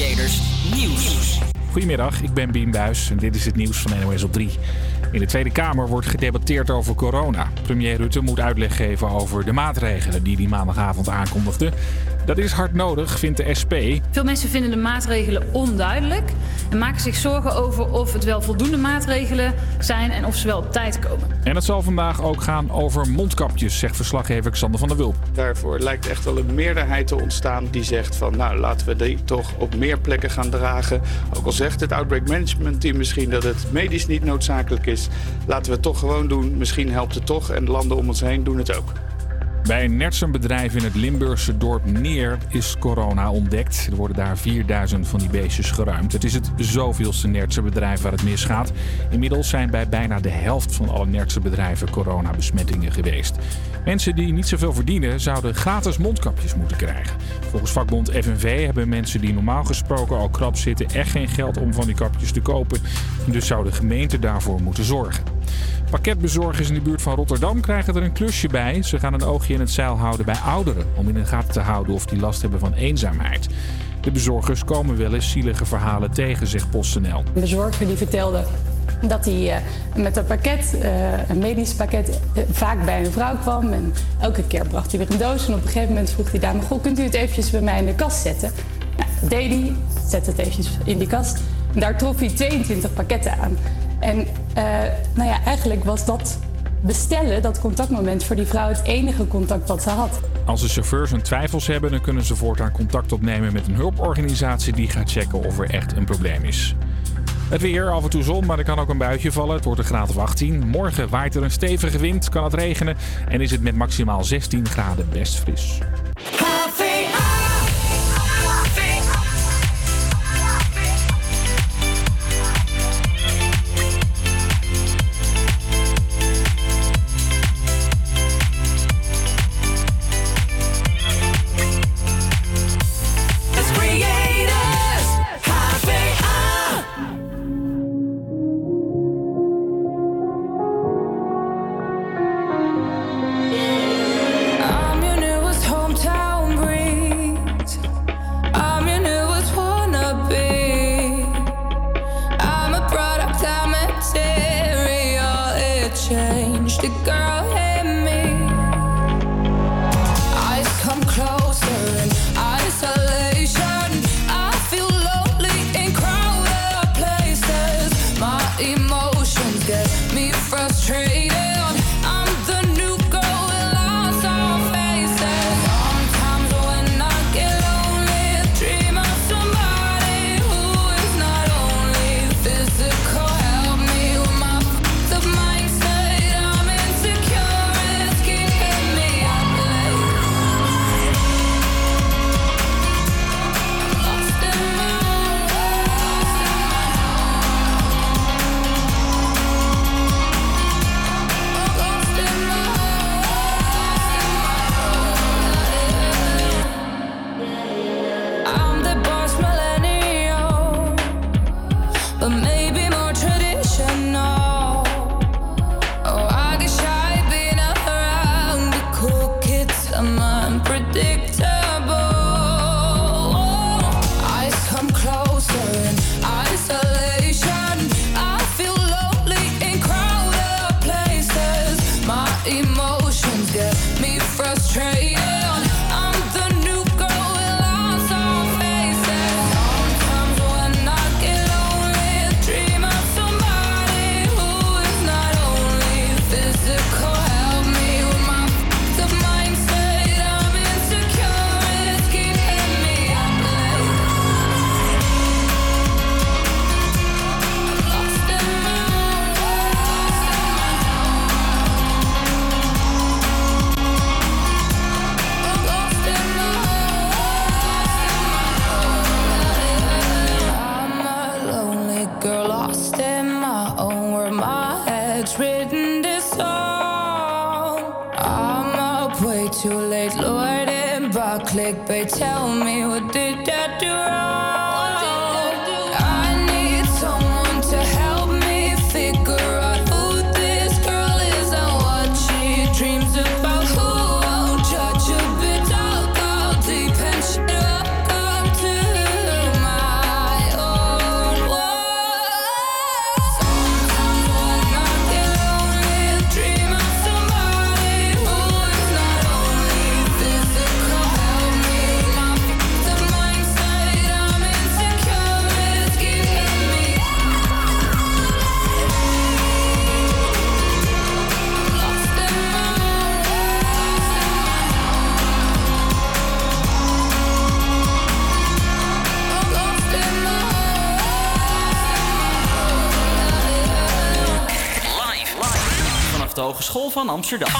Creators Nieuws. Goedemiddag, ik ben Bien Buis en dit is het nieuws van NOS op 3. In de Tweede Kamer wordt gedebatteerd over corona. Premier Rutte moet uitleg geven over de maatregelen die hij maandagavond aankondigde. Dat is hard nodig, vindt de SP. Veel mensen vinden de maatregelen onduidelijk en maken zich zorgen over of het wel voldoende maatregelen zijn en of ze wel op tijd komen. En het zal vandaag ook gaan over mondkapjes, zegt verslaggever Xander van der Wulp. Daarvoor lijkt echt wel een meerderheid te ontstaan die zegt van nou laten we die toch op meer plekken gaan dragen. Ook al zegt het Outbreak Management Team misschien dat het medisch niet noodzakelijk is. Laten we het toch gewoon doen. Misschien helpt het toch en landen om ons heen doen het ook. Bij een nertsenbedrijf in het Limburgse dorp Neer is corona ontdekt. Er worden daar 4000 van die beestjes geruimd. Het is het zoveelste nertsenbedrijf waar het misgaat. Inmiddels zijn bij bijna de helft van alle nertsenbedrijven coronabesmettingen geweest. Mensen die niet zoveel verdienen zouden gratis mondkapjes moeten krijgen. Volgens vakbond FNV hebben mensen die normaal gesproken al krap zitten echt geen geld om van die kapjes te kopen. Dus zou de gemeente daarvoor moeten zorgen. Pakketbezorgers in de buurt van Rotterdam krijgen er een klusje bij. Ze gaan een oogje in het zeil houden bij ouderen om in de gaten te houden of die last hebben van eenzaamheid. De bezorgers komen wel eens zielige verhalen tegen, zegt PostNL. Een bezorger die vertelde dat hij uh, met een pakket, uh, een medisch pakket, uh, vaak bij een vrouw kwam. En elke keer bracht hij weer een doos. En op een gegeven moment vroeg die dame, goh, kunt u het eventjes bij mij in de kast zetten? Nou, deed hij, zette het eventjes in die kast. En daar trof hij 22 pakketten aan. En nou ja, eigenlijk was dat bestellen, dat contactmoment voor die vrouw, het enige contact wat ze had. Als de chauffeurs hun twijfels hebben, dan kunnen ze voortaan contact opnemen met een hulporganisatie die gaat checken of er echt een probleem is. Het weer, af en toe zon, maar er kan ook een buitje vallen. Het wordt een graad of 18. Morgen waait er een stevige wind, kan het regenen en is het met maximaal 16 graden best fris. Hogeschool van Amsterdam.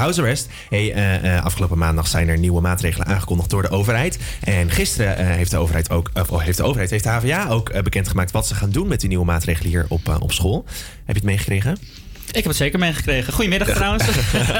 Dat was House Arrest. Hey, eh, afgelopen maandag zijn er nieuwe maatregelen aangekondigd door de overheid. En gisteren eh, heeft de overheid ook, of heeft de overheid, heeft de HVA ook bekendgemaakt wat ze gaan doen met die nieuwe maatregelen hier op, op school. Heb je het meegekregen? Ik heb het zeker meegekregen. Goedemiddag trouwens.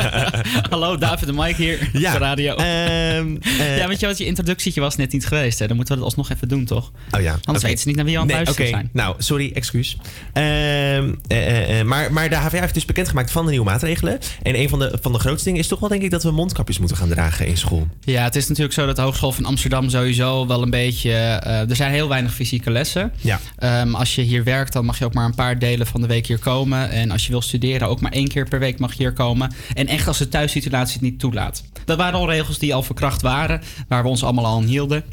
Hallo, David de Mike hier op de radio. Ehm, eh, ja, weet je wat, je introductietje was net niet geweest. Hè? Dan moeten we het alsnog even doen, toch? Oh ja. Anders weten ze niet naar wie we aan het Nee, luisteren oké. zijn. Nou, sorry, excuus. Ehm, eh, eh, eh, maar, maar de HVA heeft dus bekendgemaakt van de nieuwe maatregelen. En een van de, van de grootste dingen is toch wel denk ik dat we mondkapjes moeten gaan dragen in school. Ja, het is natuurlijk zo dat de Hogeschool van Amsterdam sowieso wel een beetje... eh, er zijn heel weinig fysieke lessen. Ja. Ehm, als je hier werkt, dan mag je ook maar een paar delen van de week hier komen. En als je wil studeren, ook maar één keer per week mag je hier komen. En echt als de thuissituatie het niet toelaat. Dat waren al regels die al verkracht waren, waar we ons allemaal al aan hielden.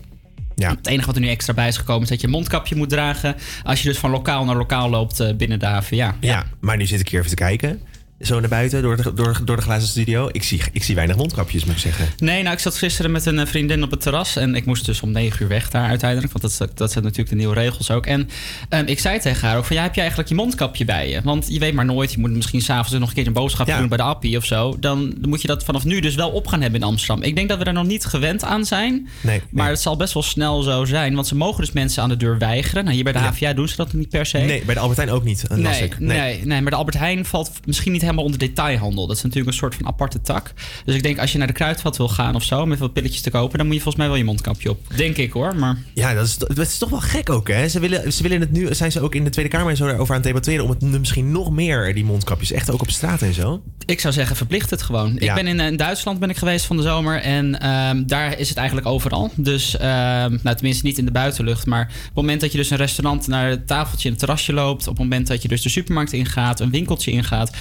Ja. Het enige wat er nu extra bij is gekomen is dat je een mondkapje moet dragen. Als je dus van lokaal naar lokaal loopt eh, binnen de HVA. Ja, maar nu zit ik hier even te kijken. Zo naar buiten, door de, door, door de glazen studio. Ik zie, ik zie weinig mondkapjes, moet ik zeggen. Nee, nou, ik zat gisteren met een eh, vriendin op het terras. En ik moest dus om negen uur weg daar uiteindelijk. Want dat, dat zijn natuurlijk de nieuwe regels ook. En ehm, ik zei tegen haar ook van... Ja, heb je eigenlijk je mondkapje bij je? Want je weet maar nooit. Je moet misschien s'avonds nog een keer een boodschap Ja. doen bij de appie of zo. Dan moet je dat vanaf nu dus wel op gaan hebben in Amsterdam. Ik denk dat we daar nog niet gewend aan zijn. Nee, Maar het zal best wel snel zo zijn. Want ze mogen dus mensen aan de deur weigeren. Nou, hier bij de HVA doen ze dat niet per se. Nee, bij de Albertijn ook niet, eh, Nee, nee. Nee, maar de Albert Heijn valt misschien niet helemaal onder detailhandel. Dat is natuurlijk een soort van aparte tak. Dus ik denk als je naar de kruidvat wil gaan of zo, met wat pilletjes te kopen, dan moet je volgens mij wel je mondkapje op. Denk ik hoor, maar... Ja, dat is, dat is toch wel gek ook, hè? Ze willen, ze willen het nu, zijn ze ook in de Tweede Kamer en zo over aan het debatteren om het misschien nog meer, die mondkapjes, echt ook op straat en zo. Ik zou zeggen, verplicht het gewoon. Ja. Ik ben in, eh, in Duitsland ben ik geweest van de zomer. En ehm, daar is het eigenlijk overal. Dus, ehm, nou, tenminste niet in de buitenlucht. Maar op het moment dat je dus een restaurant naar het tafeltje het terrasje loopt. Op het moment dat je dus de supermarkt ingaat, een winkeltje ingaat.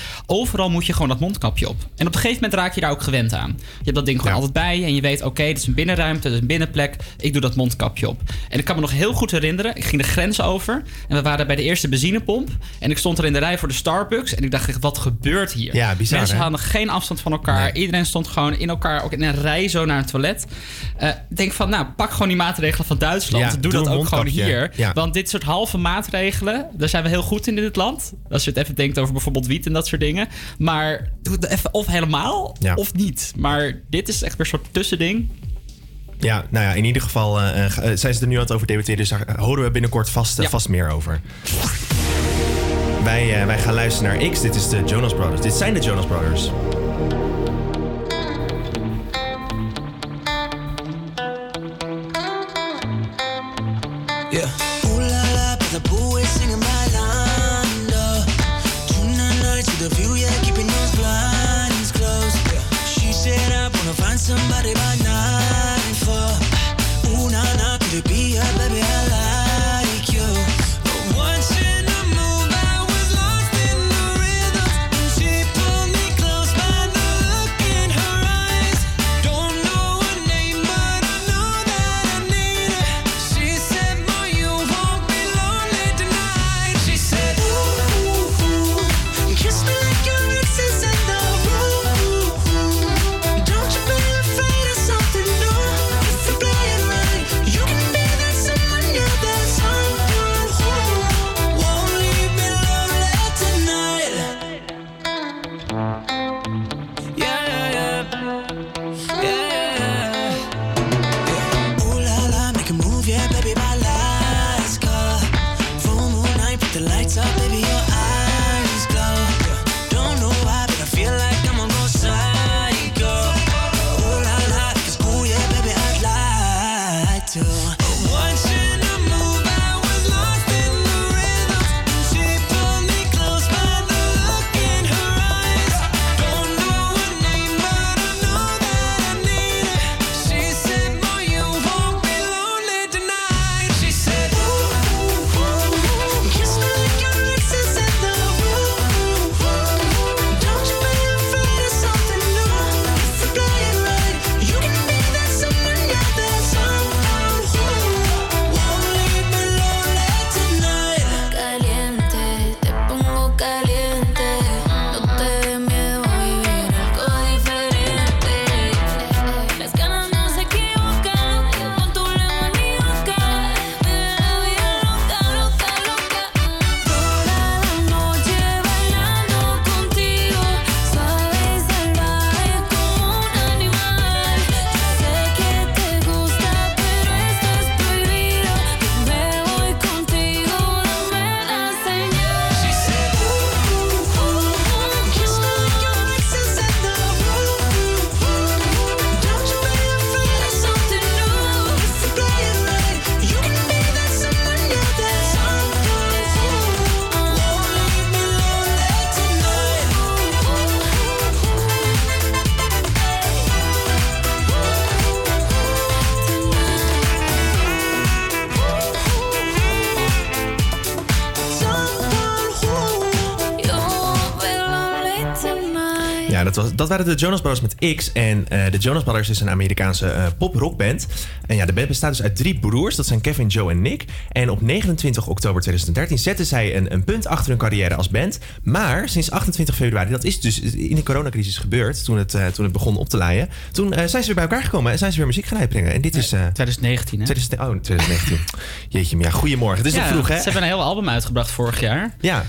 Overal moet je gewoon dat mondkapje op. En op een gegeven moment raak je daar ook gewend aan. Je hebt dat ding gewoon Ja. altijd bij. En je weet, oké, dit is een binnenruimte, dit is een binnenplek. Ik doe dat mondkapje op. En ik kan me nog heel goed herinneren. Ik ging de grens over. En we waren bij de eerste benzinepomp. En ik stond er in de rij voor de Starbucks. En ik dacht, wat gebeurt hier? Ja, bizar, Mensen hè? hadden geen afstand van elkaar. Iedereen stond gewoon in elkaar, ook in een rij zo naar het toilet. Ik denk van, nou, pak gewoon die maatregelen van Duitsland. Ja, doe, doe dat ook gewoon hier. Ja. Want dit soort halve maatregelen, daar zijn we heel goed in in dit land. Als je het even denkt over bijvoorbeeld wiet en dat soort dingen. Maar doe het even of helemaal Ja. of niet. Maar dit is echt weer een soort tussending. Ja, nou ja, in ieder geval eh, eh, zijn ze er nu aan het over debatteren, dus daar horen we binnenkort vast, eh, Ja. vast meer over. Wij, eh, wij gaan luisteren naar X. Dit is de Jonas Brothers. Dit zijn de Jonas Brothers. Yeah. Waren de Jonas Brothers met X. En eh, de Jonas Brothers is een Amerikaanse eh pop-rockband. En ja, de band bestaat dus uit drie broers. Dat zijn Kevin, Joe en Nick. En op 29 oktober 2013 zetten zij een, een punt achter hun carrière als band. Maar sinds 28 februari, dat is dus in de coronacrisis gebeurd... toen het, eh, toen het begon op te laaien... toen eh, zijn ze weer bij elkaar gekomen en zijn ze weer muziek gaan uitbrengen. En dit is... eh 2019, hè? 2000, oh, 2019. Jeetje, maar ja, goedemorgen. Het is nog vroeg, hè? Ze hebben een heel album uitgebracht vorig jaar. Ja.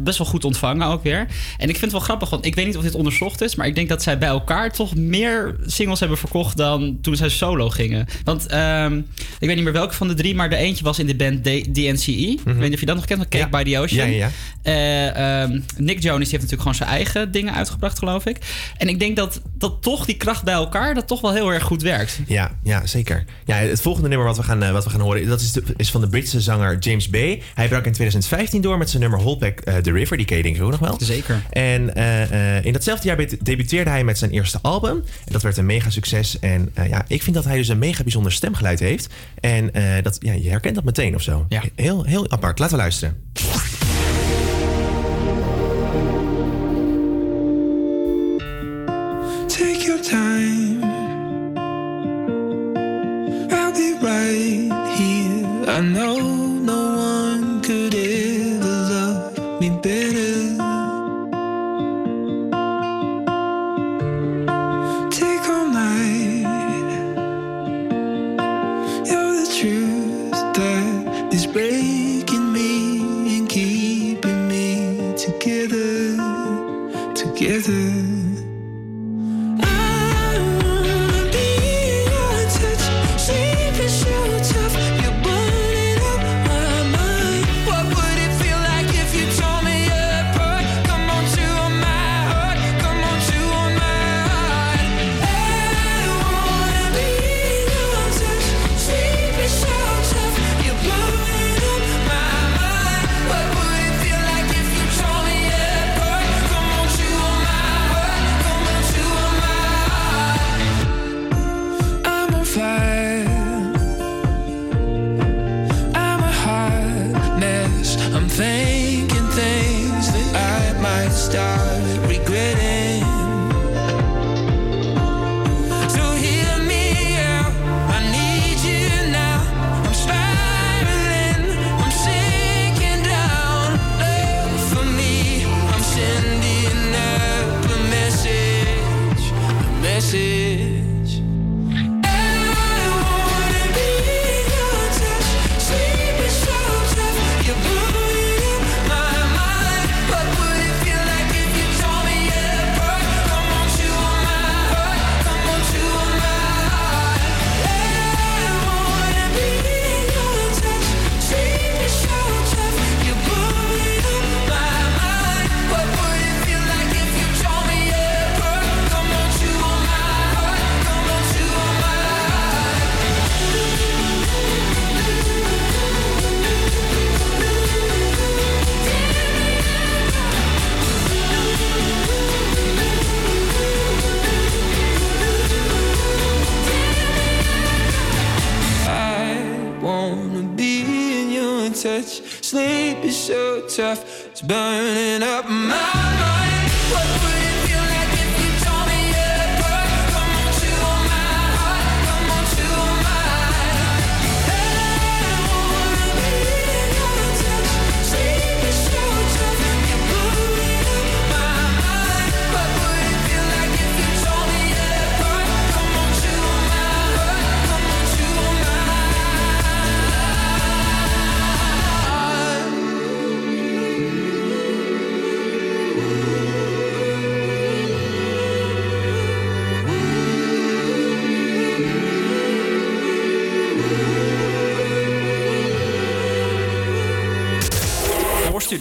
Best wel goed ontvangen ook weer. En ik vind het wel grappig, want ik weet niet of dit onderzocht is. Maar ik denk dat zij bij elkaar toch meer singles hebben verkocht dan toen zij solo gingen. Want ehm, ik weet niet meer welke van de drie, maar de eentje was in de band D- DNCE. Ik weet niet of je dat nog kent, Cake by the Ocean. Mhm. Ja, ja, Eh, ehm, Nick Jonas heeft natuurlijk gewoon zijn eigen dingen uitgebracht, geloof ik. En ik denk dat, dat toch die kracht bij elkaar, dat toch wel heel erg goed werkt. Ja, ja, zeker. Ja, het volgende nummer wat we gaan, eh, wat we gaan horen, dat is, de, is van de Britse zanger James Bay. Hij brak in 2015 door met zijn nummer Hold Back eh, the River. Die ken je denk ik ook nog wel. Zeker. En in datzelfde jaar debuteerde hij met zijn eerste album. En dat werd een mega succes. En ja, ik vind dat hij dus een mega bijzonder stemgeluid heeft. En eh, dat, ja, je herkent dat meteen of zo. Ja. Heel, heel apart. Laten we luisteren. Take your time. I'll be right here. I know no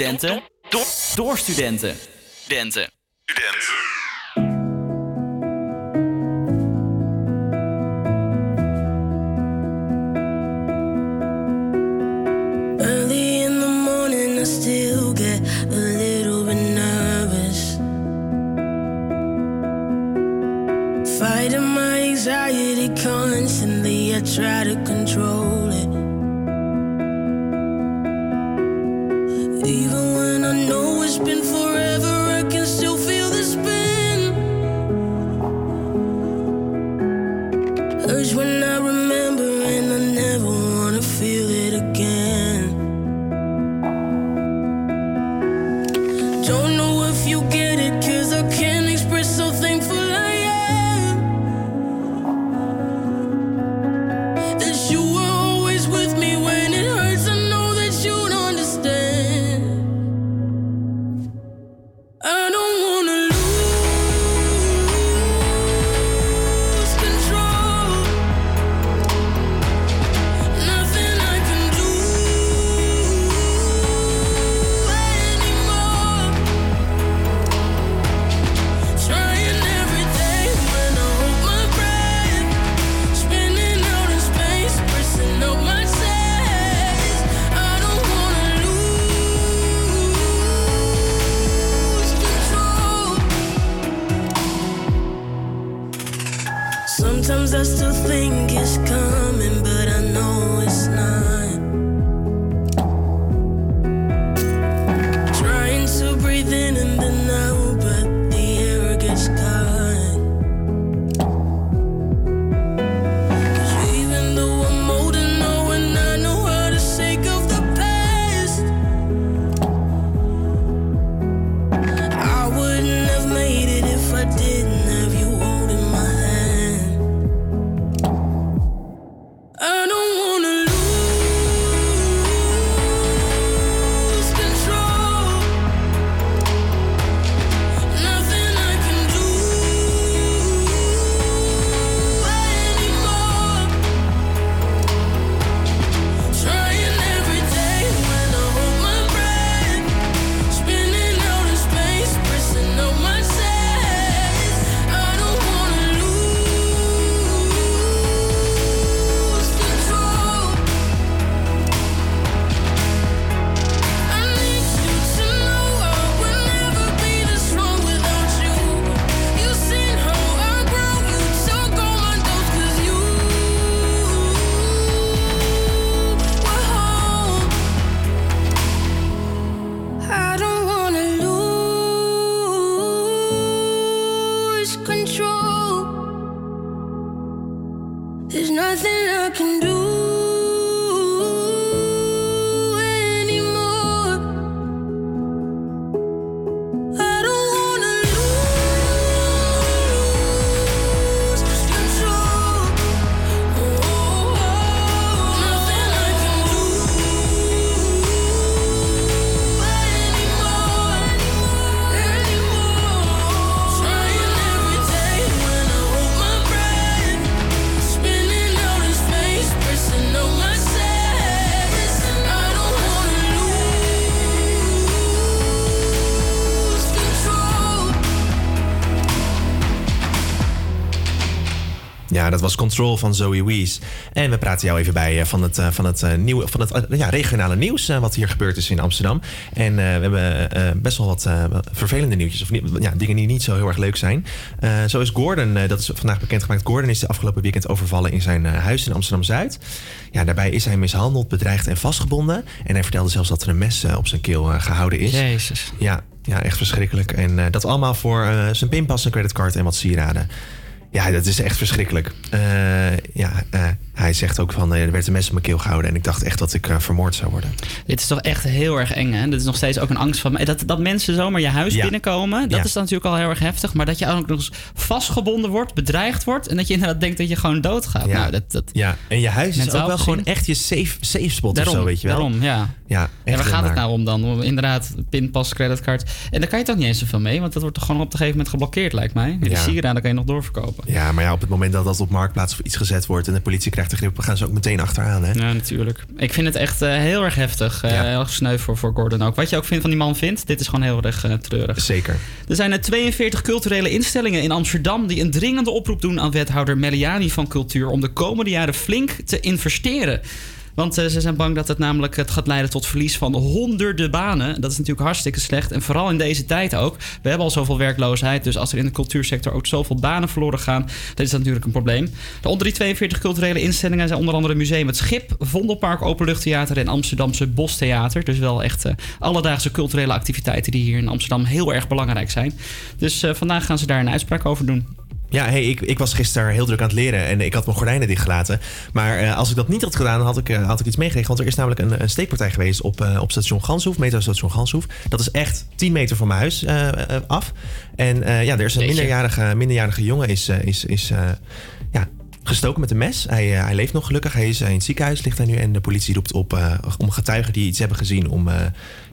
studenten. Door, studenten. Studenten. Ja, dat was Control van Zoe Wees. En we praten jou even bij eh, van het, eh, van het, eh, nieuwe, van het ja, regionale nieuws wat hier gebeurd is in Amsterdam. En we hebben best wel wat vervelende nieuwtjes, of ja, dingen die niet zo heel erg leuk zijn. Zo is Gordon, dat is vandaag bekendgemaakt, Gordon is de afgelopen weekend overvallen in zijn huis in Amsterdam-Zuid. Ja, daarbij is hij mishandeld, bedreigd en vastgebonden. En hij vertelde zelfs dat er een mes op zijn keel eh, gehouden is. Jezus. Ja, ja, echt verschrikkelijk. En dat allemaal voor zijn pinpas, zijn creditcard en wat sieraden. Ja, dat is echt verschrikkelijk. Eh, ja, eh, hij zegt ook van, eh, er werd een mes op mijn keel gehouden... en ik dacht echt dat ik eh, vermoord zou worden. Dit is toch echt heel erg eng, hè? Dit is nog steeds ook een angst van mij. Dat, dat mensen zomaar je huis Ja. binnenkomen, dat Ja. is dan natuurlijk al heel erg heftig. Maar dat je ook nog eens vastgebonden wordt, bedreigd wordt... en dat je inderdaad denkt dat je gewoon doodgaat. Ja. Nou, dat, dat, Ja, en je huis is ook wel gezien. gewoon echt je safe, safe spot daarom, of zo, weet je wel. Daarom, ja. Ja, echt waar gaat het nou om dan? Om inderdaad, pinpas, creditcard. En daar kan je toch niet eens zoveel mee, want dat wordt toch gewoon op een gegeven moment geblokkeerd, lijkt mij. Die Ja. sieraden kan je nog doorverkopen. Ja, maar ja, op het moment dat dat op Marktplaats of iets gezet wordt... en de politie krijgt de grip, gaan ze ook meteen achteraan, hè? Ja, natuurlijk. Ik vind het echt eh, heel erg heftig. Ja. Heel erg sneu voor, voor Gordon ook. Wat je ook vindt van die man vindt, dit is gewoon heel erg eh, treurig. Zeker. Er zijn er 42 culturele instellingen in Amsterdam die een dringende oproep doen aan wethouder Meliani van Cultuur om de komende jaren flink te investeren. Want eh, ze zijn bang dat het namelijk het gaat leiden tot verlies van honderden banen. Dat is natuurlijk hartstikke slecht. En vooral in deze tijd ook. We hebben al zoveel werkloosheid. Dus als er in de cultuursector ook zoveel banen verloren gaan, dan is dat natuurlijk een probleem. De onder die 42 culturele instellingen zijn onder andere Museum Het Schip, Vondelpark Openluchttheater en Amsterdamse Bostheater. Dus wel echt eh, alledaagse culturele activiteiten die hier in Amsterdam heel erg belangrijk zijn. Dus eh, vandaag gaan ze daar een uitspraak over doen. Ja, hey, ik, ik was gisteren heel druk aan het leren en ik had mijn gordijnen dichtgelaten. Maar eh, als ik dat niet had gedaan, had ik, eh, had ik iets meegekregen. Want er is namelijk een, een steekpartij geweest op, eh, op station Ganshoef, metrostation Ganshoef. Dat is echt 10 meter van mijn huis af. En ja, er is een minderjarige, minderjarige jongen is, is, is ja, gestoken met een mes. Hij, hij leeft nog gelukkig. Hij is in het ziekenhuis, ligt hij nu. En de politie roept op om getuigen die iets hebben gezien om,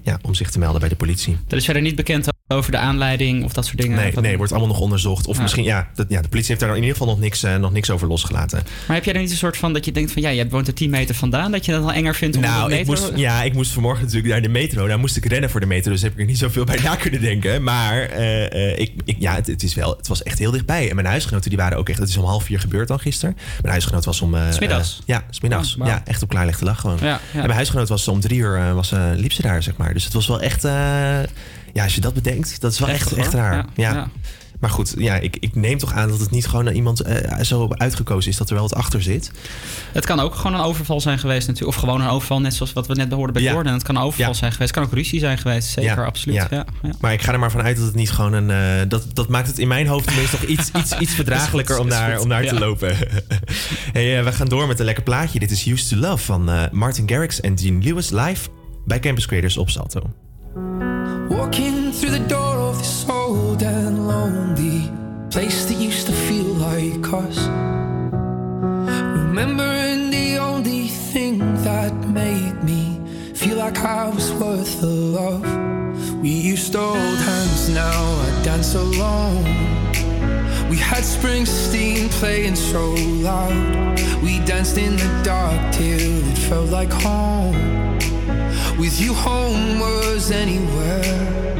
ja, om zich te melden bij de politie. Er is verder niet bekend over de aanleiding of dat soort dingen. Nee, nee, wordt allemaal nog onderzocht. Of Ja. misschien, ja, dat, ja, de politie heeft daar in ieder geval nog niks, eh, nog niks over losgelaten. Maar heb jij er niet een soort van dat je denkt van ja, jij woont er 10 meter vandaan, dat je dat wel enger vindt om Nou, de ik metro... moest, ja, ik moest vanmorgen natuurlijk naar de metro. Daar moest ik rennen voor de metro, dus heb ik er niet zoveel bij na kunnen denken. Maar eh, eh, ik, ik, ja, het, het, is wel, het was echt heel dichtbij. En mijn huisgenoten die waren ook echt... Het is om half vier gebeurd dan gisteren. Mijn huisgenoot was om... Smiddags? ja, smiddags. Oh, wauw. Ja, echt op klaarlichte dag gewoon. Ja, ja. En mijn huisgenoot was om drie uur was, liep ze daar, zeg maar. Dus het was wel echt... eh, ja, als je dat bedenkt, dat is wel echt, echt raar. Ja. Maar goed, ja, ik, ik neem toch aan dat het niet gewoon naar iemand eh, zo uitgekozen is... dat er wel wat achter zit. Het kan ook gewoon een overval zijn geweest natuurlijk. Of gewoon een overval, net zoals wat we net hoorden bij Ja. Gordon. Het kan een overval zijn geweest. Het kan ook ruzie zijn geweest. Zeker, absoluut. ja. Maar ik ga er maar vanuit dat het niet gewoon een. eh, dat, dat maakt het in mijn hoofd tenminste toch iets, iets, iets verdraaglijker om goed, daar, om daar te lopen. hey, we gaan door met een lekker plaatje. Dit is Used to Love van Martin Garrix en Dean Lewis live bij Campus Creators op Salto. Walking through the door of this old and lonely place that used to feel like us. Remembering the only thing that made me feel like I was worth the love. We used to hold hands, now I dance alone. We had Springsteen playing so loud. We danced in the dark till it felt like home. With you, home was anywhere.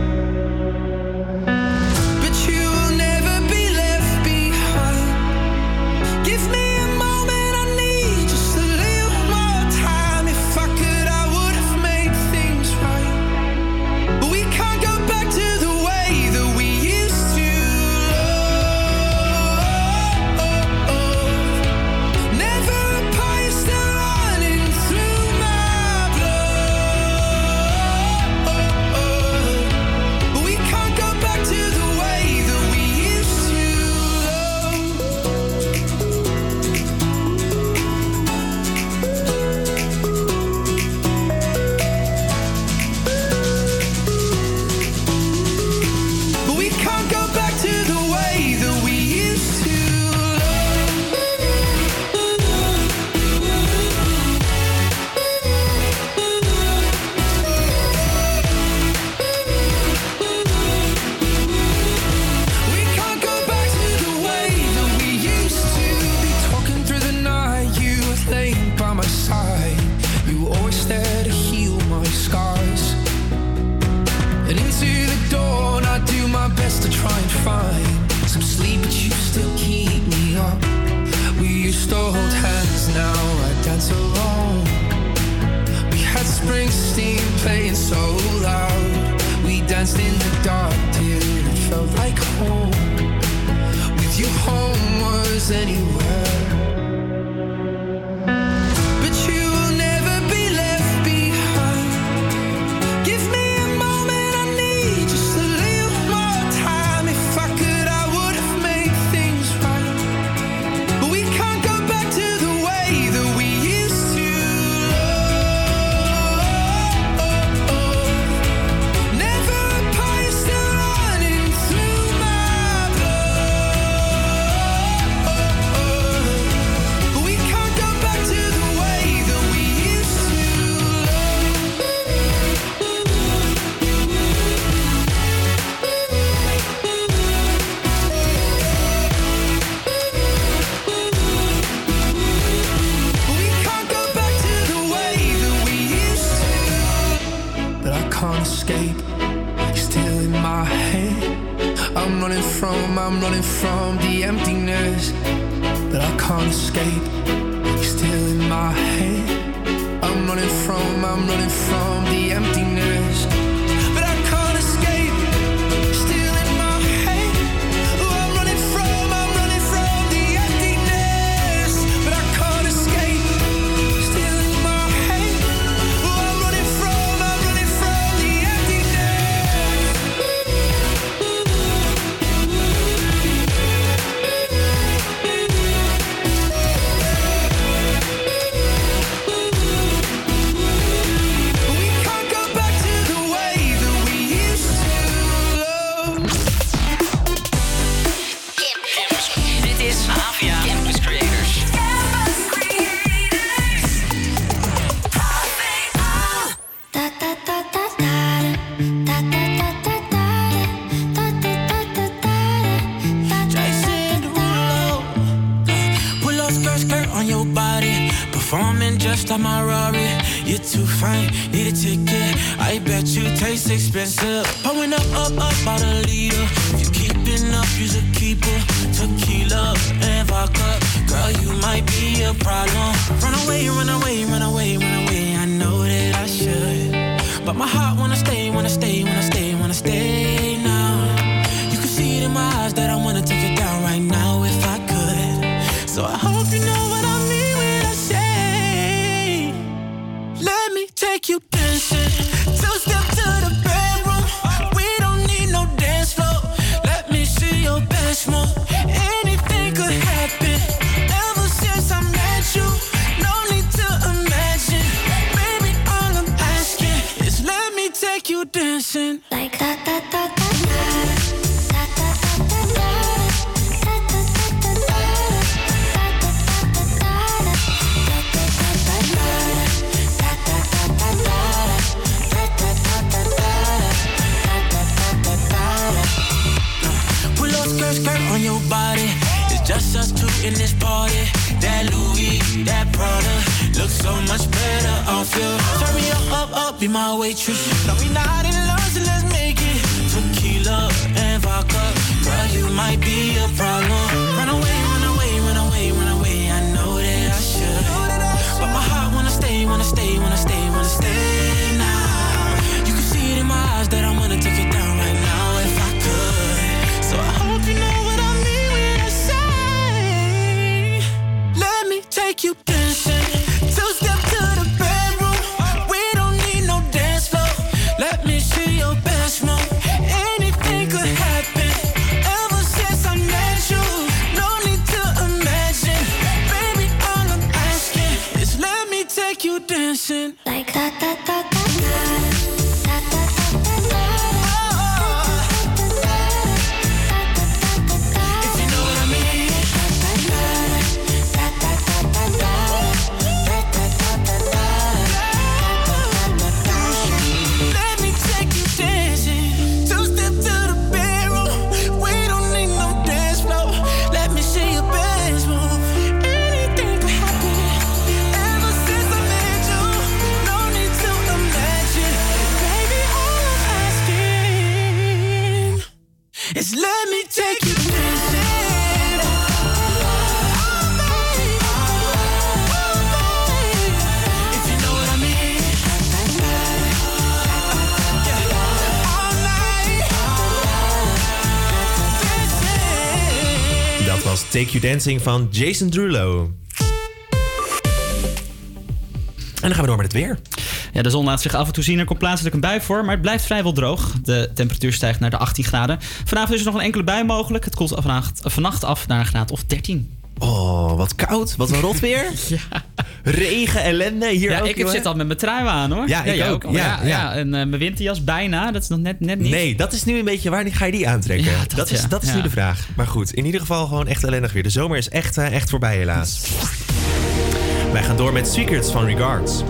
anywhere fine, need a ticket. I bet you taste expensive. Pulling up, up, up, out a leader. If you keeping up, you's a keeper. Tequila and vodka, girl, you might be a problem. Run away, run away, run away Dancing van Jason Drulo. En dan gaan we door met het weer. Ja, de zon laat zich af en toe zien. Er komt plaatselijk een bui voor, maar het blijft vrijwel droog. De temperatuur stijgt naar de 18 graden. Vanavond is er nog een enkele bui mogelijk. Het koelt vannacht, af naar een graad of 13. Oh, wat koud. Wat een rot weer. regen, ellende hier ja. Ik zit al met mijn trui aan hoor. Ja, ja ik ook. Ja, ja, en eh, mijn winterjas bijna. Dat is nog net, net niet. Nee, dat is nu een beetje waar. Ga je die aantrekken? dat, is, dat is nu de vraag. Maar goed, in ieder geval gewoon echt ellendig weer. De zomer is echt, eh, echt voorbij helaas. Wij gaan door met Secrets van Regards.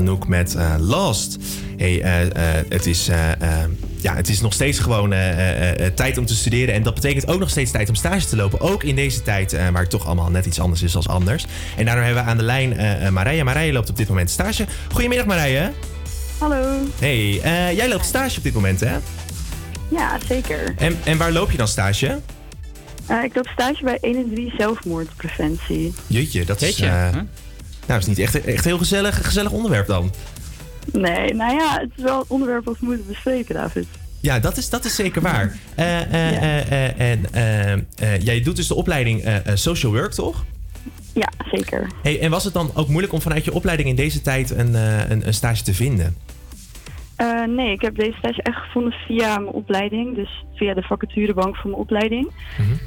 Anouk met eh, Lost. Hey, eh, eh, het, is, ja, het is nog steeds gewoon eh, eh, eh, tijd om te studeren. En dat betekent ook nog steeds tijd om stage te lopen. Ook in deze tijd eh, waar het toch allemaal net iets anders is als anders. En daardoor hebben we aan de lijn eh eh, Marije. Marije loopt op dit moment stage. Goedemiddag Marije. Hallo. Hey, eh, jij loopt stage op dit moment hè? Ja, zeker. En, en waar loop je dan stage? Eh, ik loop stage bij 1 en 3 zelfmoordpreventie. Jeetje, dat is, eh? Nou, dat is niet echt, echt heel gezellig, gezellig onderwerp dan. Nee, nou ja, het is wel een onderwerp dat we moeten bespreken, David. Ja, dat is, dat is zeker waar. Eh, eh, eh, en jij doet dus de opleiding Social Work, toch? Ja, zeker. Hey, en was het dan ook moeilijk om vanuit je opleiding in deze tijd een, een, een stage te vinden? Nee, ik heb deze stage echt gevonden via mijn opleiding. Dus via de vacaturebank van mijn opleiding.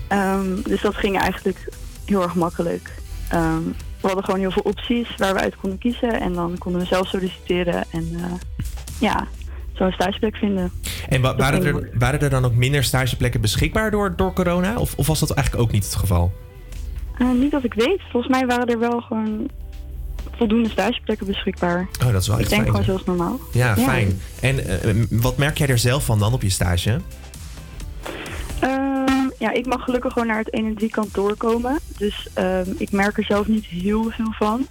Ehm, dus dat ging eigenlijk heel erg makkelijk. Ehm, we hadden gewoon heel veel opties waar we uit konden kiezen. En dan konden we zelf solliciteren en eh, ja, zo'n stageplek vinden. En wa- waren, er, waren er dan ook minder stageplekken beschikbaar door, door corona? Of, of was dat eigenlijk ook niet het geval? Eh, niet dat ik weet. Volgens mij waren er wel gewoon voldoende stageplekken beschikbaar. Oh, dat is wel ik echt denk fijn. gewoon zoals normaal. Ja, fijn. En eh, wat merk jij er zelf van dan op je stage? Ja, ik mag gelukkig gewoon naar het 1 en 3 kantoor komen. Dus ehm, ik merk er zelf niet heel veel van.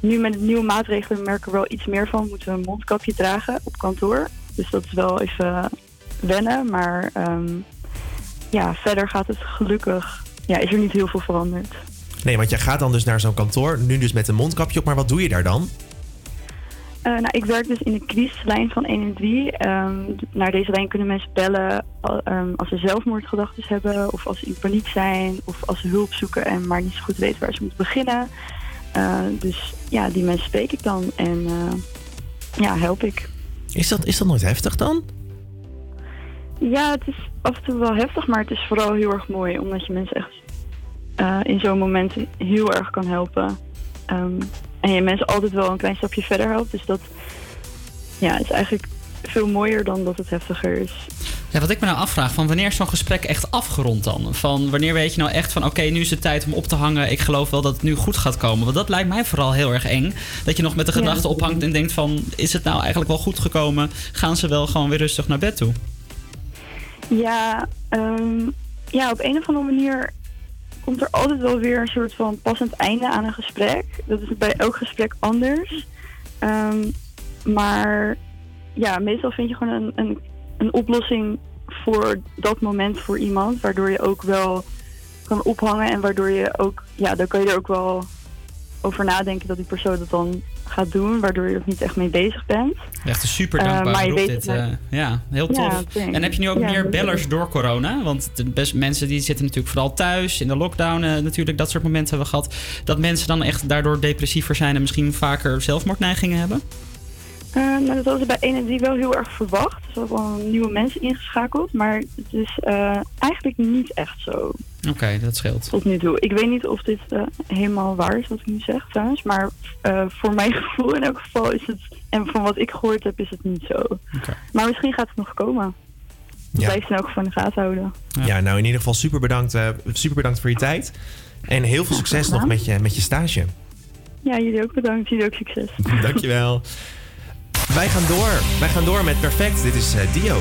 Nu met de nieuwe maatregelen merken we wel iets meer van. Moeten we een mondkapje dragen op kantoor. Dus dat is wel even wennen. Maar ehm, ja, verder gaat het gelukkig. Ja, is er niet heel veel veranderd. Nee, want jij gaat dan dus naar zo'n kantoor, nu dus met een mondkapje op, maar wat doe je daar dan? Eh, nou, ik werk dus in de crisislijn van 1 en 3. Ehm, naar deze lijn kunnen mensen bellen ehm, als ze zelfmoordgedachten hebben, of als ze in paniek zijn, of als ze hulp zoeken en maar niet zo goed weten waar ze moeten beginnen. Eh, dus ja, die mensen spreek ik dan en eh, ja, help ik. Is dat, is dat nooit heftig dan? Ja, het is af en toe wel heftig, maar het is vooral heel erg mooi, omdat je mensen echt in zo'n moment heel erg kan helpen. Ehm, en je mensen altijd wel een klein stapje verder helpt. Dus dat ja, is eigenlijk veel mooier dan dat het heftiger is. Ja, wat ik me nou afvraag, van wanneer is zo'n gesprek echt afgerond dan? Van wanneer weet je nou echt van, oké, nu is het tijd om op te hangen. Ik geloof wel dat het nu goed gaat komen. Want dat lijkt mij vooral heel erg eng. Dat je nog met de Ja. gedachte ophangt en denkt van, is het nou eigenlijk wel goed gekomen? Gaan ze wel gewoon weer rustig naar bed toe? Ja, ehm, ja, op een of andere manier komt er altijd wel weer een soort van passend einde aan een gesprek. Dat is bij elk gesprek anders. Ehm, maar ja, meestal vind je gewoon een, een, een oplossing voor dat moment voor iemand. Waardoor je ook wel kan ophangen en waardoor je ook, ja, dan kan je er ook wel over nadenken dat die persoon dat dan gaat doen. Waardoor je er niet echt mee bezig bent. Echt een super Eh, dankbaar weet dit. eh, ja, heel tof. en heb je nu ook Ja, meer bellers door corona? Want de best, mensen die zitten natuurlijk vooral thuis. In de lockdown eh, natuurlijk, dat soort momenten hebben we gehad. Dat mensen dan echt daardoor depressiever zijn en misschien vaker zelfmoordneigingen hebben? Nou, dat hadden ze bij 1 en 3 wel heel erg verwacht. Er zijn ook wel nieuwe mensen ingeschakeld. Maar het is eigenlijk niet echt zo Oké, dat scheelt. tot nu toe. Ik weet niet of dit eh, helemaal waar is wat ik nu zeg trouwens. Maar eh, voor mijn gevoel in elk geval is het... En van wat ik gehoord heb is het niet zo. Maar misschien gaat het nog komen. Ja. blijf elk geval in de gaten houden. Ja. nou in ieder geval super bedankt, eh, super bedankt voor je tijd. En heel veel succes nog met je, met je stage. Ja, jullie ook bedankt. Jullie ook succes. Dankjewel. Wij gaan door. Wij gaan door met Perfect. Dit is eh, Dio.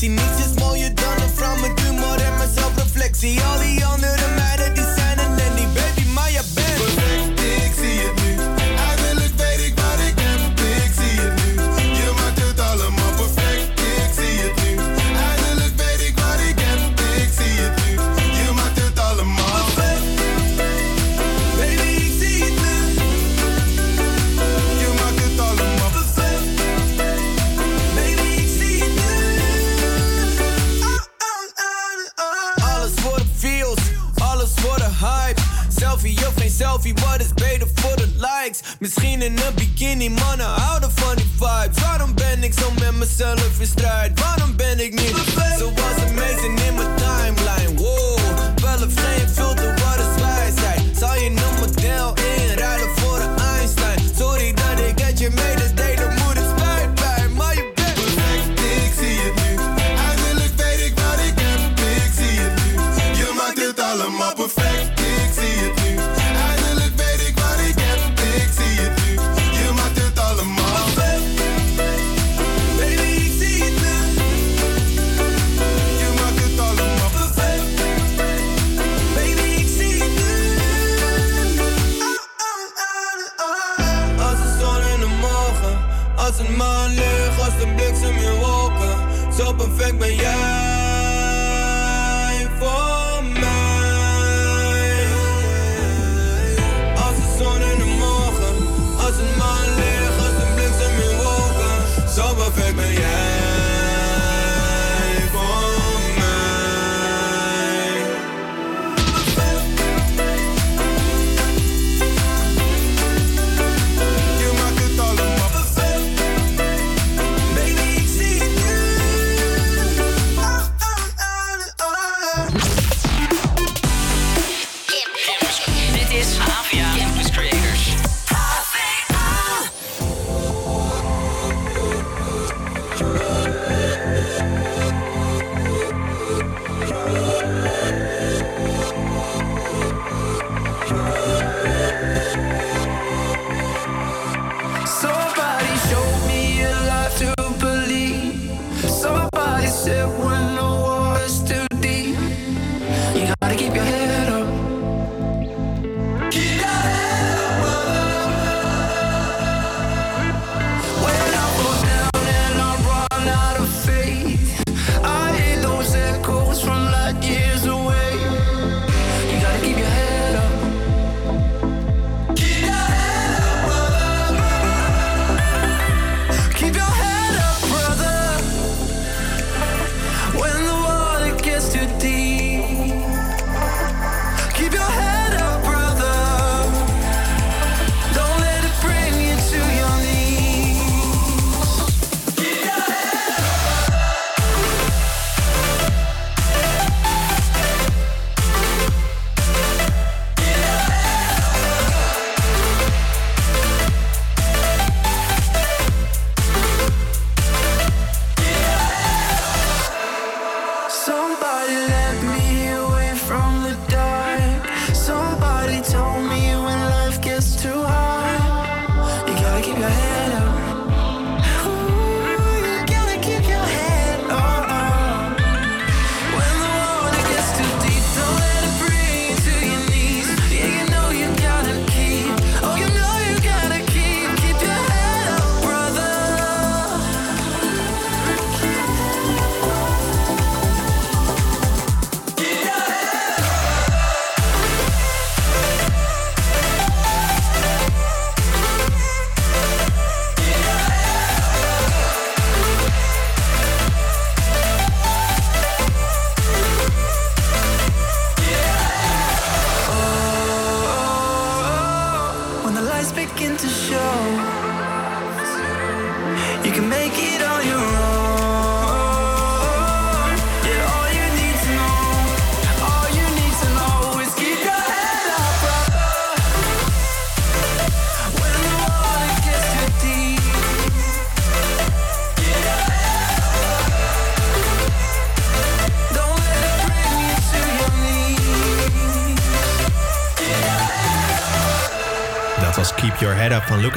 Sexy. Niets is mooier dan een vrouw met humor en mijn zelfreflectie. Al die andere meiden die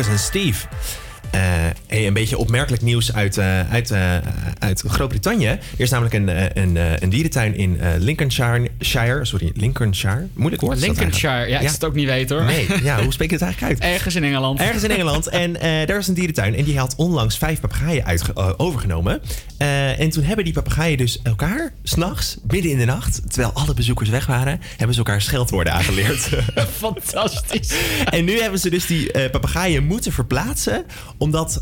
En Steve. Eh, een beetje opmerkelijk nieuws uit, eh, uit, eh, uit Groot-Brittannië. Er is namelijk een, een, een dierentuin in Lincolnshire Lincolnshire, sorry, Lincolnshire. Moeilijk hoor. Lincolnshire, ja, ik ja. het ook niet weten hoor. Nee, ja, hoe spreek je het eigenlijk uit? Ergens in Engeland. Ergens in Engeland. En uh, daar is een dierentuin. En die had onlangs vijf papegaaien eh, overgenomen. Eh, en toen hebben die papegaaien dus elkaar, s'nachts, midden in de nacht, terwijl alle bezoekers weg waren, hebben ze elkaar scheldwoorden aangeleerd. Fantastisch. en nu hebben ze dus die papegaaien moeten verplaatsen, omdat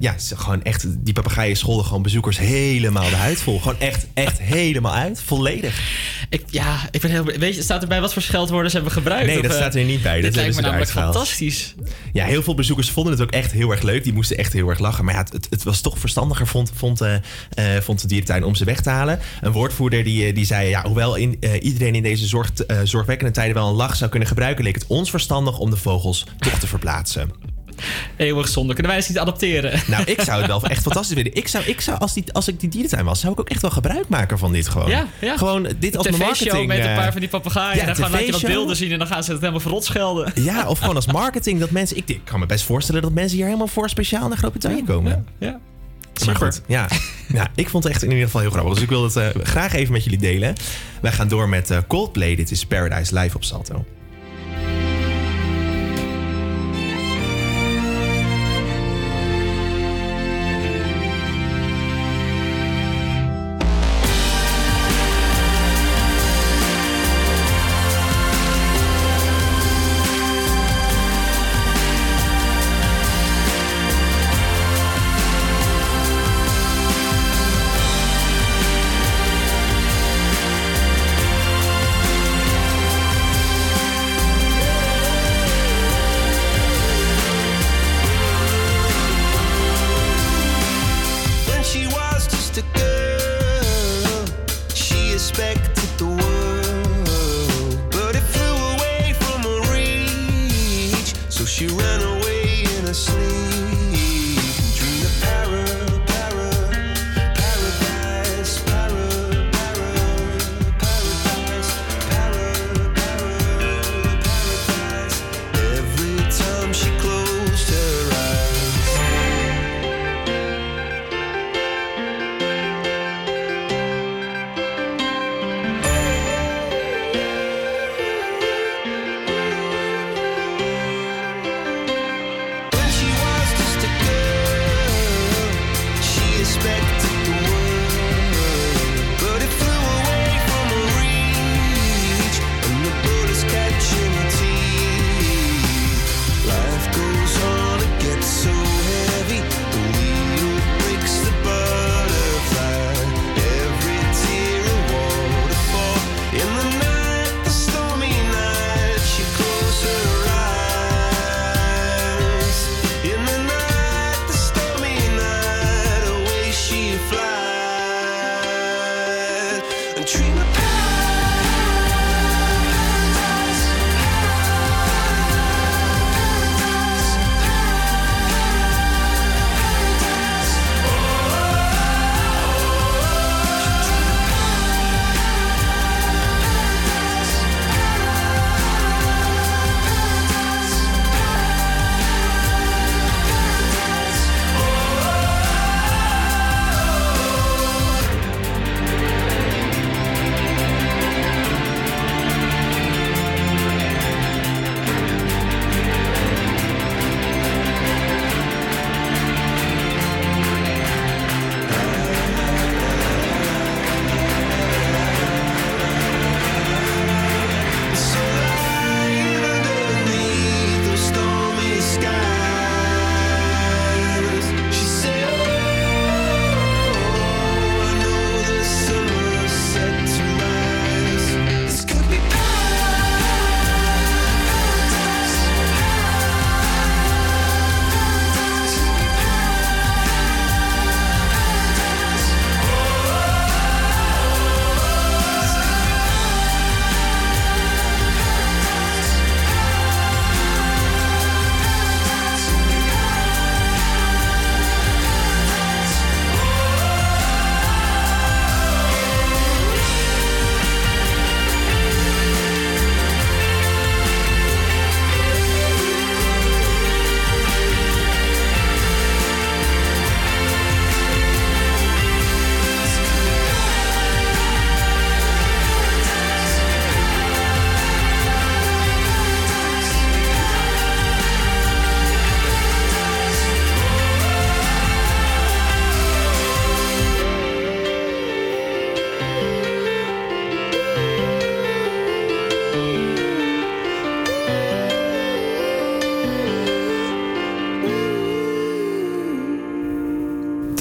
ja, ze gewoon echt, die papegaaien scholden gewoon bezoekers helemaal de huid vol. Gewoon echt, echt helemaal uit, volledig. Ik ja, ik ben heel... Weet je, staat erbij wat voor scheldwoorden ze hebben gebruikt? Nee, Of, dat eh, staat er niet bij. Dat lijkt me hebben ze namelijk fantastisch. Ja, heel veel bezoekers vonden het ook echt heel erg leuk. Die moesten echt heel erg lachen. Maar ja, het, het was toch verstandiger, vond, vond, eh, vond de dierentuin, om ze weg te halen. Een woordvoerder die, die zei, ja, hoewel in, iedereen in deze zorg, zorgwekkende tijden wel een lach zou kunnen gebruiken, leek het ons verstandig om de vogels toch te verplaatsen. Eeuwig zonde. Kunnen wij ze niet adopteren? Nou, ik zou het wel echt fantastisch vinden. Ik zou, ik zou als, die, als ik die dierentuin was, zou ik ook echt wel gebruik maken van dit gewoon. Ja, ja. Gewoon dit als marketing. met een eh, paar van die papegaaien. ja, en dan gaan laat je wat beelden zien en dan gaan ze het helemaal verrot schelden. Ja, of gewoon als marketing dat mensen. Ik, ik kan me best voorstellen dat mensen hier helemaal voor speciaal naar Groot-Brittannië komen. Ja. Maar goed, ja. ja. Ik vond het echt in ieder geval heel grappig. Dus ik wil het eh, graag even met jullie delen. Wij gaan door met eh, Coldplay. Dit is Paradise Live op Salto.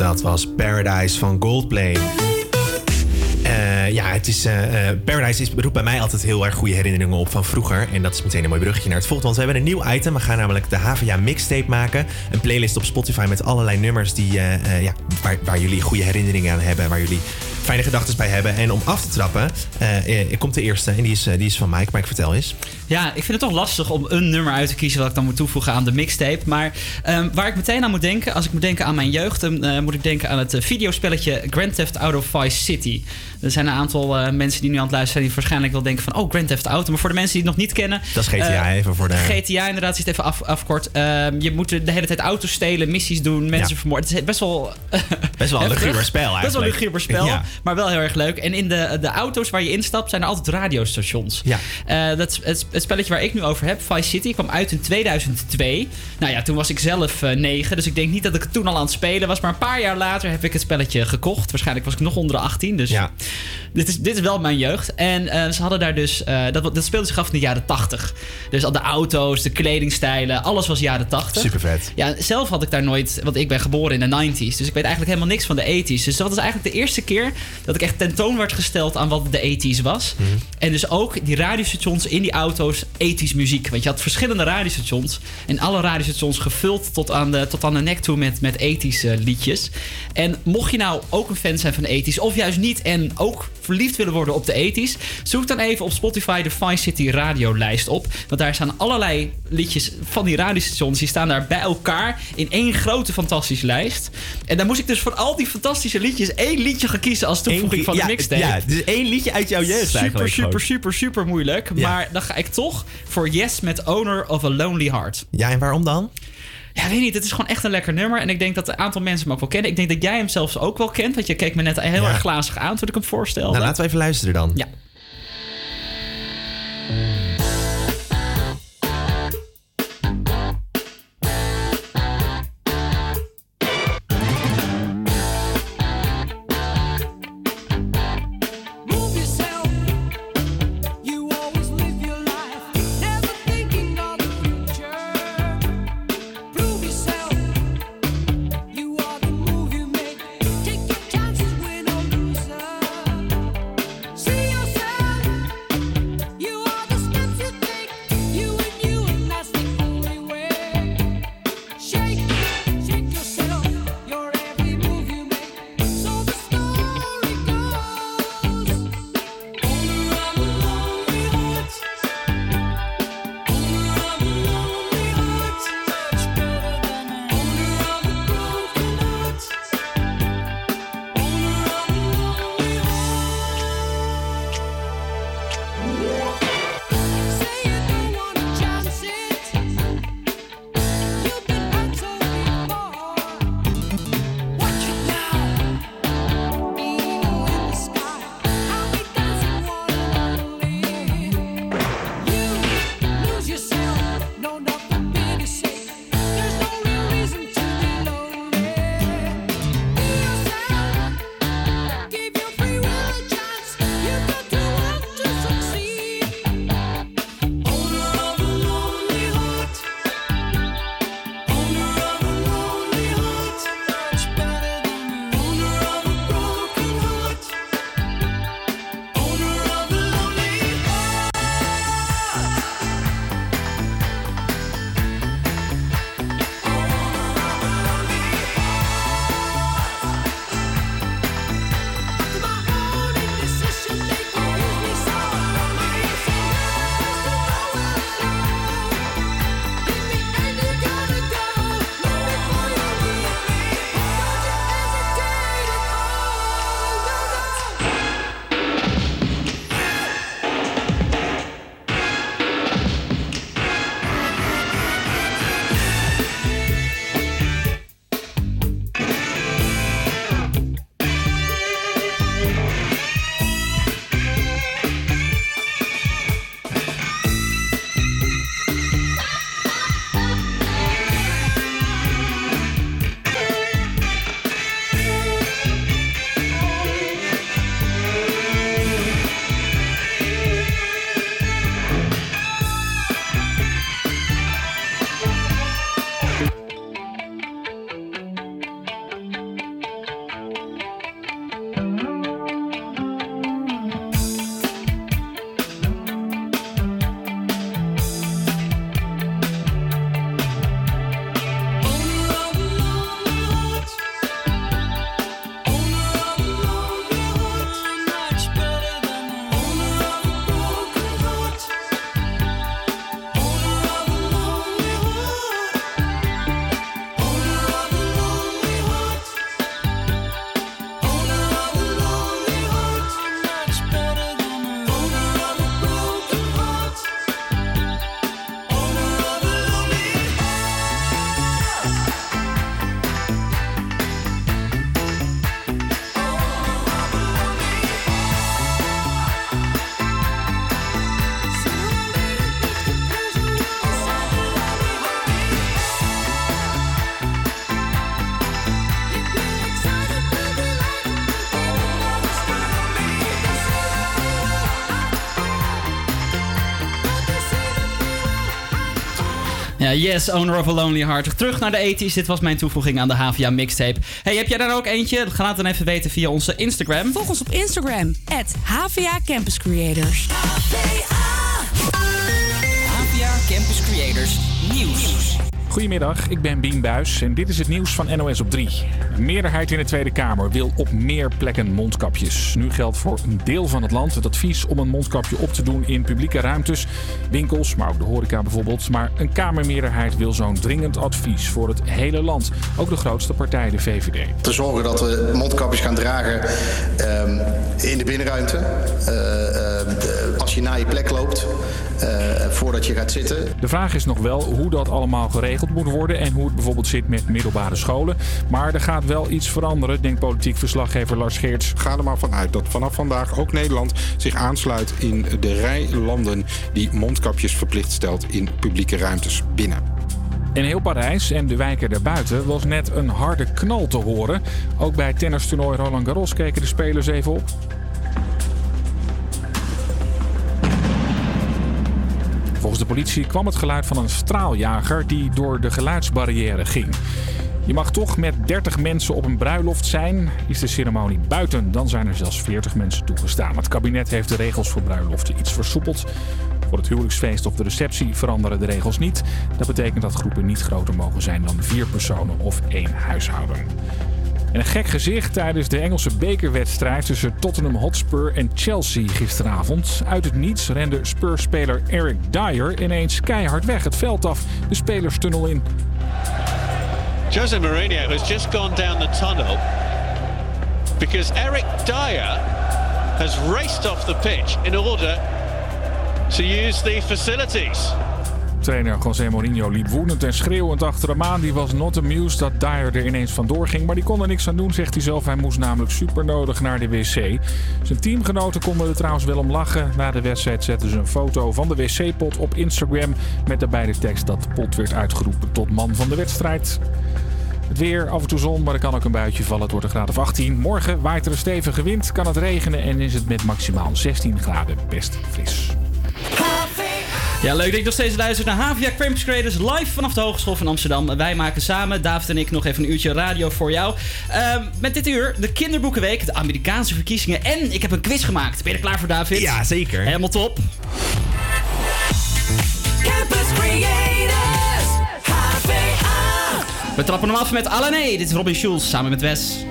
Dat was Paradise van Goldplay. Eh, ja, het is, eh, eh, Paradise is, roept bij mij altijd heel erg goede herinneringen op van vroeger. En dat is meteen een mooi bruggetje naar het volgende. Want we hebben een nieuw item. We gaan namelijk de HVA mixtape maken. Een playlist op Spotify met allerlei nummers die, ja, waar, jullie goede herinneringen aan hebben. Waar jullie fijne gedachten bij hebben. En om af te trappen, komt de eerste. En die is, die is van Mike. Mike, vertel eens. Ja, ik vind het toch lastig om een nummer uit te kiezen wat ik dan moet toevoegen aan de mixtape. Maar ehm, waar ik meteen aan moet denken, als ik moet denken aan mijn jeugd, dan eh, moet ik denken aan het eh, videospelletje Grand Theft Auto Vice City. Er zijn een aantal eh, mensen die nu aan het luisteren zijn die waarschijnlijk wel denken van, oh, Grand Theft Auto. Maar voor de mensen die het nog niet kennen. Dat is GTA even voor de... GTA inderdaad, is het even af, afkort. Ehm, je moet de hele tijd auto's stelen, missies doen, mensen Ja. vermoorden. Het is best wel... Best wel een luguber spel Best wel een eigenlijk. luguber spel, Ja. maar wel heel erg leuk. En in de, de auto's waar je instapt zijn er altijd radiostations. Ja. Eh, dat, het, het spelletje waar ik nu over heb, Vice City, kwam uit in 2002. Nou ja, toen was ik zelf eh, negen, dus ik denk niet dat ik het toen al aan het spelen was. Maar een paar jaar later heb ik het spelletje gekocht. Waarschijnlijk was ik nog onder de 18, dus Ja. dit, is, dit is wel mijn jeugd. En eh, ze hadden daar dus, dat, dat speelde zich af in de jaren 80. Dus al de auto's, de kledingstijlen, alles was jaren 80. Super vet. Ja, zelf had ik daar nooit, want ik ben geboren in de 90s. Dus ik weet eigenlijk helemaal niks van de 80s. Dus dat was eigenlijk de eerste keer dat ik echt tentoon werd gesteld aan wat de 80s was. Mhm. En dus ook die radiostations in die auto's 80s muziek. Want je had verschillende radiostations. En alle radiostations gevuld tot aan de, tot aan de nek toe met, met 80s eh, liedjes. En mocht je nou ook een fan zijn van de 80s, of juist niet en ook verliefd willen worden op de 80s, zoek dan even op Spotify de Vice City radiolijst op. Want daar staan allerlei liedjes van die radiostations. Die staan daar bij elkaar in één grote fantastische lijst. En daar moest ik dus voor al die fantastische liedjes één liedje gaan kiezen als toevoeging Eén- van ja, de mixtape. Ja, dus één liedje uit jouw jeugd Super, eigenlijk. super, gewoon. super, super moeilijk. Ja. Maar dan ga ik toch voor Yes met Owner of a Lonely Heart. Ja, en waarom dan? Ja, weet niet. Het is gewoon echt een lekker nummer. En ik denk dat een aantal mensen hem ook wel kennen. Ik denk dat jij hem zelfs ook wel kent. Want je keek me net heel Ja. erg glazig aan toen ik hem voorstelde. Nou, laten we even luisteren dan. Ja. Yes, Owner of a Lonely Heart. Terug naar de 80s. Dit was mijn toevoeging aan de HVA mixtape. Hey, heb jij daar ook eentje? Ga het dan even weten via onze Instagram. Volg ons op Instagram, at Campus Creators. Goedemiddag, ik ben Bien Buis en dit is het nieuws van NOS op 3. Een meerderheid in de Tweede Kamer wil op meer plekken mondkapjes. Nu geldt voor een deel van het land het advies om een mondkapje op te doen in publieke ruimtes, winkels, maar ook de horeca bijvoorbeeld. Maar een Kamermeerderheid wil zo'n dringend advies voor het hele land. Ook de grootste partij, de VVD. te zorgen dat we mondkapjes gaan dragen ehm, in de binnenruimte. Eh, eh, als je naar je plek loopt, voordat je gaat zitten. De vraag is nog wel hoe dat allemaal geregeld moet worden en hoe het bijvoorbeeld zit met middelbare scholen. Maar er gaat wel iets veranderen, denkt politiek verslaggever Lars Geerts. Ga er maar vanuit dat vanaf vandaag ook Nederland zich aansluit in de rij landen die mondkapjes verplicht stelt in publieke ruimtes binnen. In heel Parijs en de wijken daarbuiten was net een harde knal te horen. Ook bij het tennistoernooi Roland Garros keken de spelers even op. Volgens de politie kwam het geluid van een straaljager die door de geluidsbarrière ging. Je mag toch met 30 mensen op een bruiloft zijn. Is de ceremonie buiten, dan zijn er zelfs 40 mensen toegestaan. Het kabinet heeft de regels voor bruiloften iets versoepeld. Voor het huwelijksfeest of de receptie veranderen de regels niet. Dat betekent dat groepen niet groter mogen zijn dan vier personen of één huishouden. En een gek gezicht tijdens de Engelse bekerwedstrijd tussen Tottenham Hotspur en Chelsea gisteravond. Uit het niets rende Spurs-speler Eric Dyer ineens keihard weg het veld af, de spelerstunnel in. Jose Mourinho has just gone down the tunnel because Eric Dyer has raced off the pitch in order to use the facilities. Trainer José Mourinho liep woedend en schreeuwend achter hem aan. Die was not amused dat Dyer er ineens vandoor ging. Maar die kon er niks aan doen, zegt hij zelf. Hij moest namelijk super nodig naar de wc. Zijn teamgenoten konden er trouwens wel om lachen. Na de wedstrijd zetten ze een foto van de wc-pot op Instagram. Met daarbij de tekst dat de pot werd uitgeroepen tot man van de wedstrijd. Het weer, af en toe zon, maar er kan ook een buitje vallen. Het wordt een graad of 18. Morgen waait er een stevige wind, kan het regenen en is het met maximaal 16 graden best fris. Ja, leuk dat je nog steeds luistert naar Havia Campus Creators live vanaf de Hogeschool van Amsterdam. Wij maken samen, David en ik, nog even een uurtje radio voor jou. Ehm, met dit uur de Kinderboekenweek, de Amerikaanse verkiezingen en ik heb een quiz gemaakt. Ben je er klaar voor, David? Ja, zeker. Helemaal top. Campus Creators, HVA. We trappen hem af met Alané. Dit is Robin Schulz samen met Wes.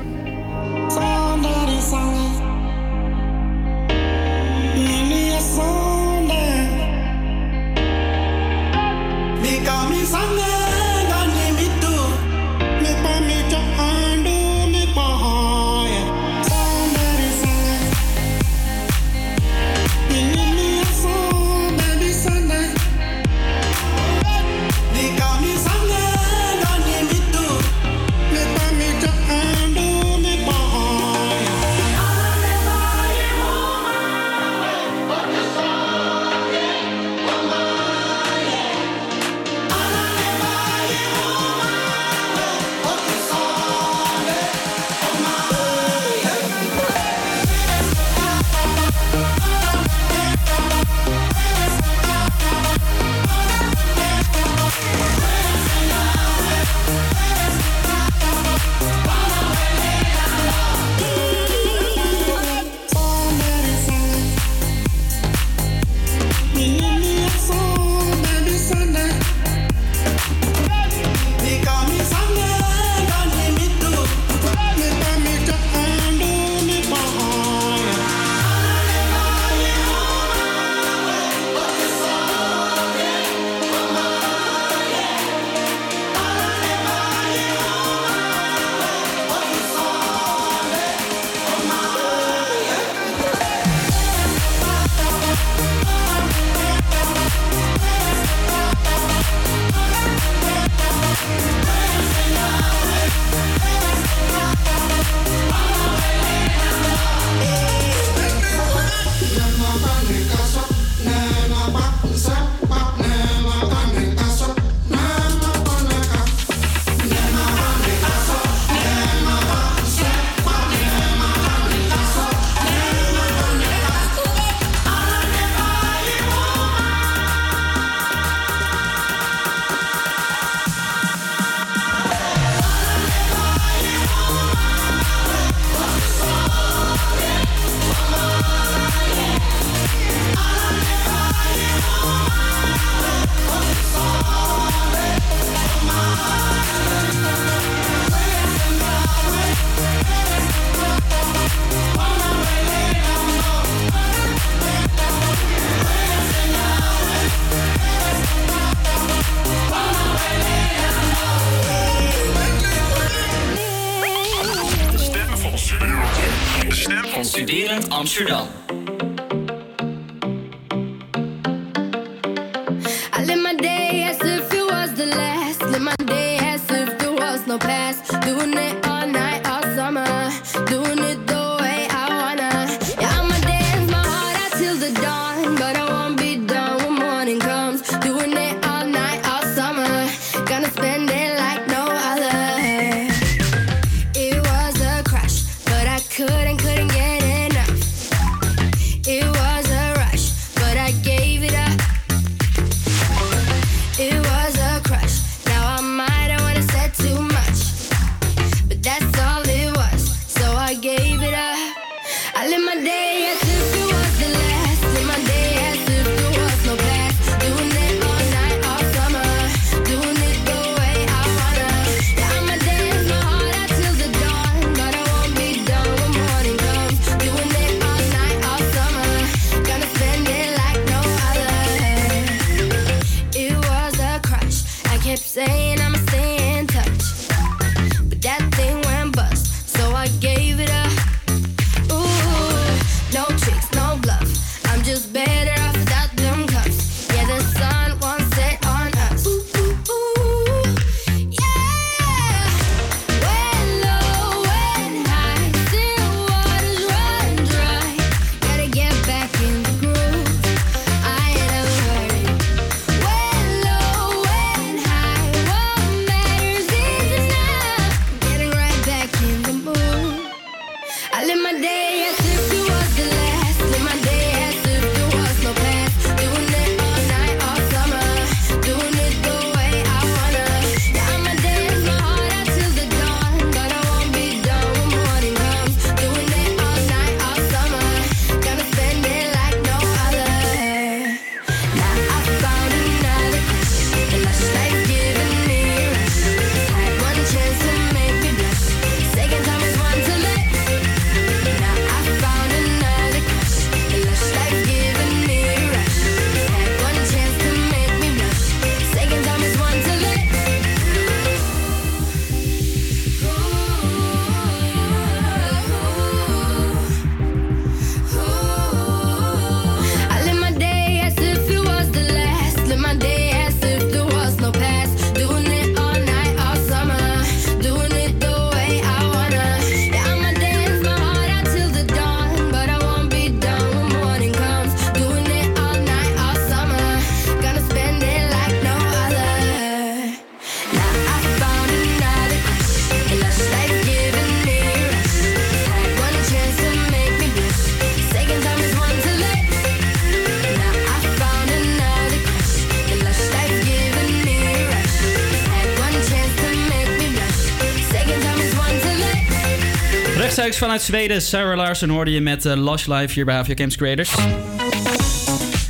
Vanuit Zweden, Sarah Larsen hoorde je met eh, Lush Life hier bij Havia Camps Creators.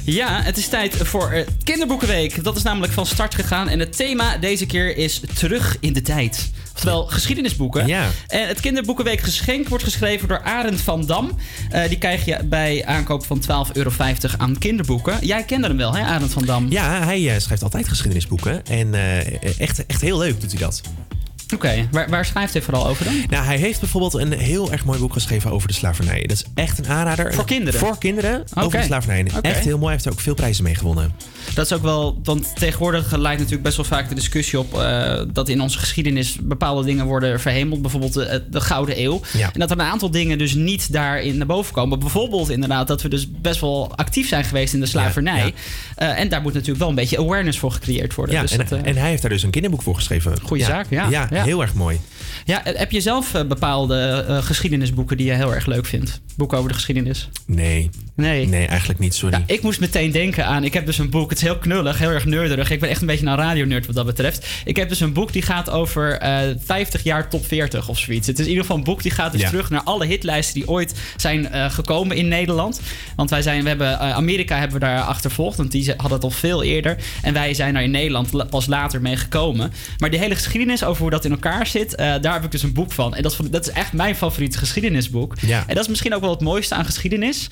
Ja, het is tijd voor eh, Kinderboekenweek. Dat is namelijk van start gegaan. En het thema deze keer is terug in de tijd. Oftewel geschiedenisboeken. Ja. En het Kinderboekenweek geschenk wordt geschreven door Arend van Dam. Eh, die krijg je bij aankoop van 12,50 euro aan kinderboeken. Jij kende hem wel, hè, Arend van Dam? Ja, hij schrijft altijd geschiedenisboeken. En echt, echt heel leuk doet hij dat. Oké, waar, waar schrijft hij vooral over dan? Nou, hij heeft bijvoorbeeld een heel erg mooi boek geschreven over de slavernij. Dat is echt een aanrader. Voor kinderen? Voor kinderen over de slavernij. Echt heel mooi. Hij heeft er ook veel prijzen mee gewonnen. Dat is ook wel, want tegenwoordig leidt natuurlijk best wel vaak de discussie op eh, dat in onze geschiedenis bepaalde dingen worden verhemeld. Bijvoorbeeld de, de Gouden Eeuw. Ja. En dat er een aantal dingen dus niet daarin naar boven komen. Bijvoorbeeld inderdaad dat we dus best wel actief zijn geweest in de slavernij. Ja. Eh, en daar moet natuurlijk wel een beetje awareness voor gecreëerd worden. Ja, Dus en, dat, eh, en hij heeft daar dus een kinderboek voor geschreven. Goeie zaak, ja. Ja. heel erg mooi. Ja, heb je zelf eh, bepaalde eh, geschiedenisboeken die je heel erg leuk vindt? Boeken over de geschiedenis? Nee. Nee. Nee, eigenlijk niet, sorry. Nou, ik moest meteen denken aan. Ik heb dus een boek. Het is heel knullig, heel erg nerderig. Ik ben echt een beetje een radionerd wat dat betreft. Ik heb dus een boek die gaat over eh 50 jaar top 40 of zoiets. Het is in ieder geval een boek die gaat dus Ja. terug naar alle hitlijsten die ooit zijn gekomen in Nederland. Want wij zijn, we hebben Amerika hebben we daar achtervolgd, want die hadden het al veel eerder. En wij zijn daar in Nederland la- pas later mee gekomen. Maar die hele geschiedenis over hoe dat in elkaar zit, eh, daar heb ik dus een boek van. En dat, dat is echt mijn favoriete geschiedenisboek. Ja. En dat is misschien ook wel het mooiste aan geschiedenis.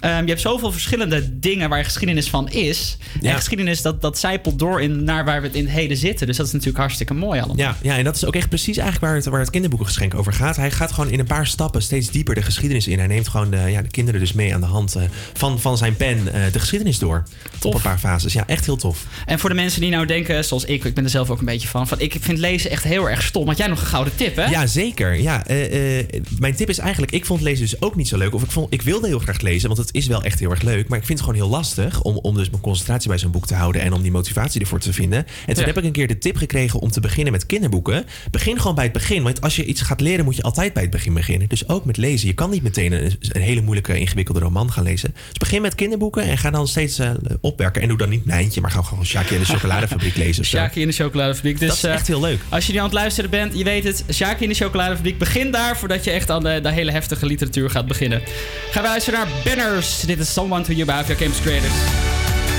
Ehm, je hebt zoveel verschillende dingen waar geschiedenis van is. Ja. En geschiedenis, dat, dat zijpelt door in, naar waar we het in het heden zitten. Dus dat is natuurlijk hartstikke mooi allemaal. Ja, ja, en dat is ook echt precies eigenlijk waar het, waar het kinderboekengeschenk over gaat. Hij gaat gewoon in een paar stappen steeds dieper de geschiedenis in. Hij neemt gewoon de, ja, de kinderen dus mee aan de hand eh, van, van zijn pen eh, de geschiedenis door. Op een paar fases. Ja, echt heel tof. En voor de mensen die nou denken, zoals ik, ik ben er zelf ook een beetje van, van ik vind lezen echt heel erg stom. Had jij nog een gouden tip, hè? Ja, zeker. Ja, eh, mijn tip is eigenlijk, ik vond lezen dus ook niet zo leuk. Of ik, vond, ik wilde heel graag lezen, want het is wel echt heel erg leuk. Maar ik vind het gewoon heel lastig om, om dus mijn concentratie bij zo'n boek te houden en om die motivatie ervoor te vinden. En toen Ja. heb ik een keer de tip gekregen om te beginnen met kinderboeken. Begin gewoon bij het begin. Want als je iets gaat leren, moet je altijd bij het begin beginnen. Dus ook met lezen. Je kan niet meteen een, een hele moeilijke, ingewikkelde roman gaan lezen. Dus begin met kinderboeken en ga dan steeds eh, opwerken. En doe dan niet Nijntje, maar ga gewoon Sjaakje en de chocoladefabriek lezen. Sjaakje in de chocoladefabriek. Dus, Dat is eh, echt heel leuk. Als je nu aan het luisteren bent, je weet het. Sjaakje in de chocoladefabriek. Begin daar voordat je echt aan de, de hele heftige literatuur gaat beginnen. Gaan we luisteren naar Banners. Dit is Someone to You by Avia Games Creators.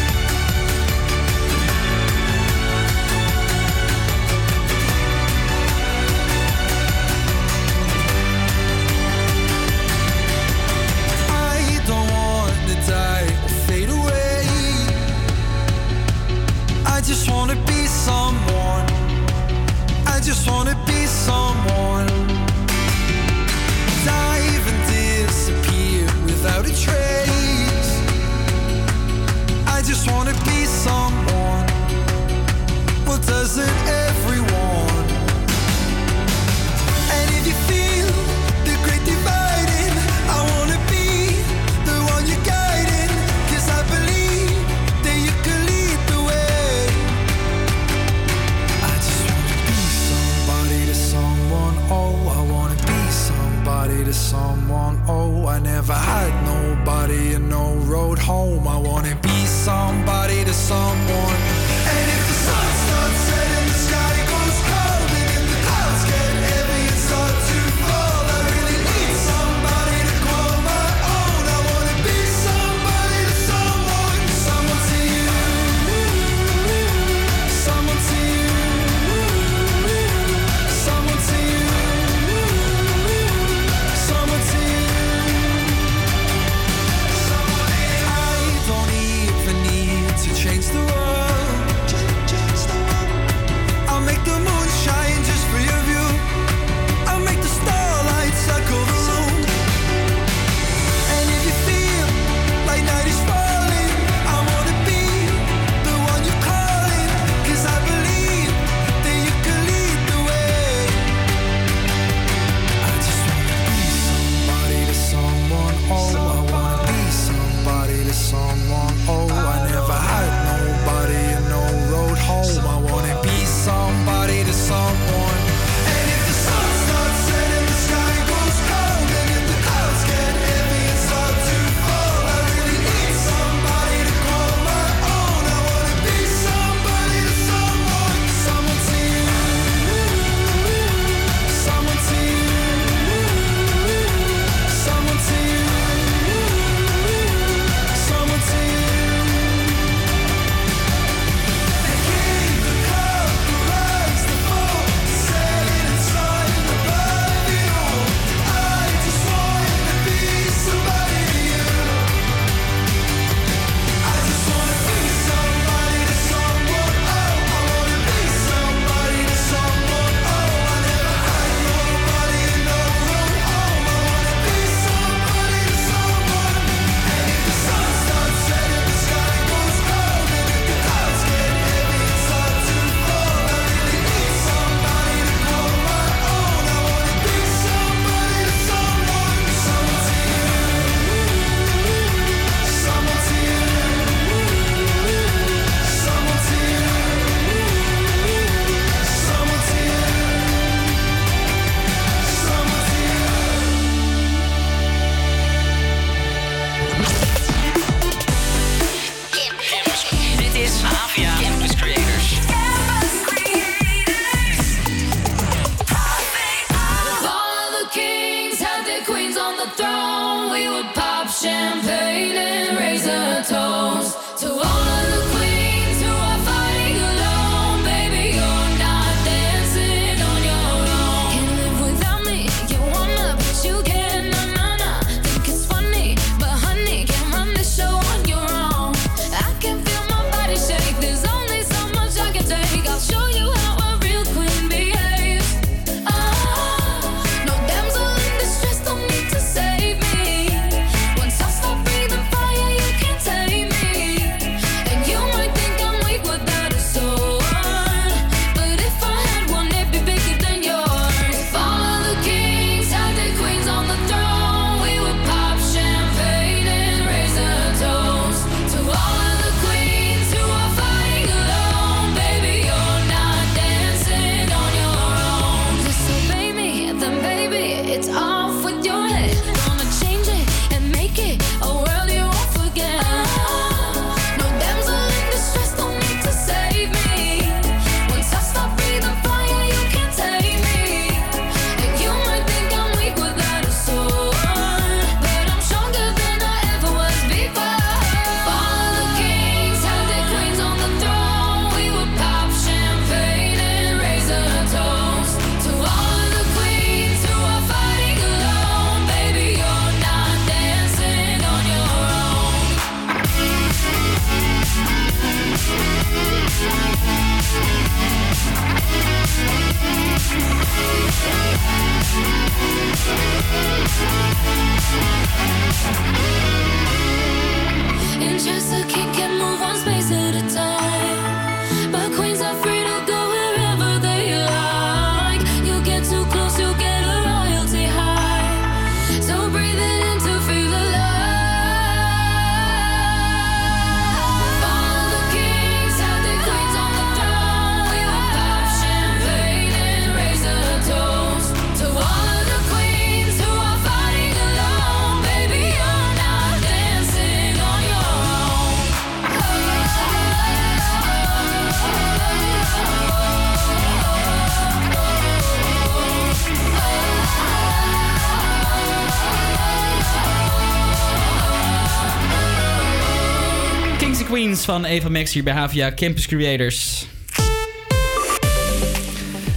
Van Eva Max hier bij HVA Campus Creators.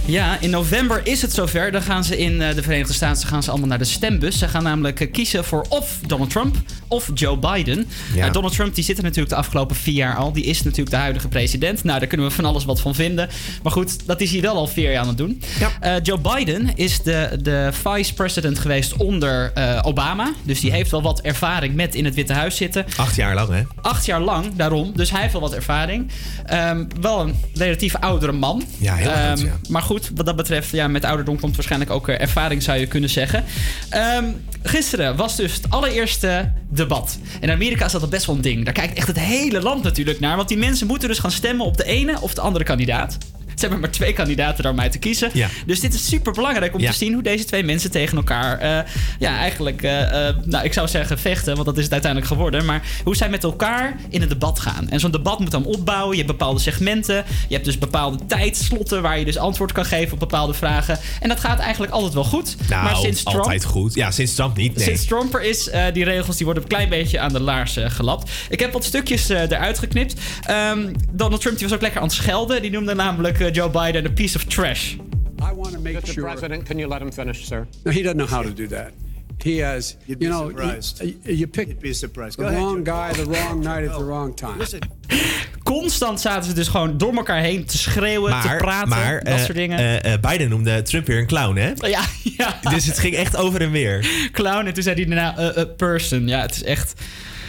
Ja, in november is het zover. Dan gaan ze in eh, de Verenigde Staten gaan ze allemaal naar de stembus. Ze gaan namelijk eh, kiezen voor of Donald Trump of Joe Biden. Ja. Eh, Donald Trump die zit er natuurlijk de afgelopen vier jaar al. Die is natuurlijk de huidige president. Nou, daar kunnen we van alles wat van vinden. Maar goed, dat is hij wel al vier jaar aan het doen. Eh, Joe Biden is de, de vice-president geweest onder eh, Obama. Dus die heeft wel wat ervaring met in het Witte Huis zitten. Acht jaar lang, hè? Acht jaar lang, daarom. Dus hij heeft wel wat ervaring. Ehm, wel een relatief oudere man. Ja, heel oud, ja. Maar goed, wat dat betreft, ja, met ouderdom komt waarschijnlijk ook ervaring, zou je kunnen zeggen. Ehm, gisteren was dus het allereerste debat. In Amerika is dat al best wel een ding. Daar kijkt echt het hele land natuurlijk naar. Want die mensen moeten dus gaan stemmen op de ene of de andere kandidaat. Ze hebben maar twee kandidaten daar om uit te kiezen. Ja. Dus dit is super belangrijk om Ja. te zien hoe deze twee mensen tegen elkaar, eh, ja, eigenlijk, eh, eh, nou, ik zou zeggen vechten, want dat is het uiteindelijk geworden. Maar hoe zij met elkaar in een debat gaan. En zo'n debat moet dan opbouwen. Je hebt bepaalde segmenten. Je hebt dus bepaalde tijdslotten waar je dus antwoord kan geven op bepaalde vragen. En dat gaat eigenlijk altijd wel goed. Nou, maar sinds Trump, altijd goed. Ja, sinds Trump niet. Nee. Sinds Trump er is, die regels die worden een klein beetje aan de laars gelapt. Ik heb wat stukjes eruit geknipt. Ehm, Donald Trump die was ook lekker aan het schelden. Die noemde namelijk Joe Biden een piece of trash. I want to make sure. President, can you let him finish, sir? No, he doesn't know how to do that. He has, you know, surprised. you, you pick be surprised. the Go ahead, wrong Joe. guy, the wrong night at the wrong time. Listen, Constant zaten ze dus gewoon door elkaar heen te schreeuwen, te praten, maar dat eh, soort dingen. eh, eh, Biden noemde Trump weer een clown, hè? ja, ja. Dus het ging echt over en weer. Clown. En toen zei hij daarna, eh, person. Ja, het is echt...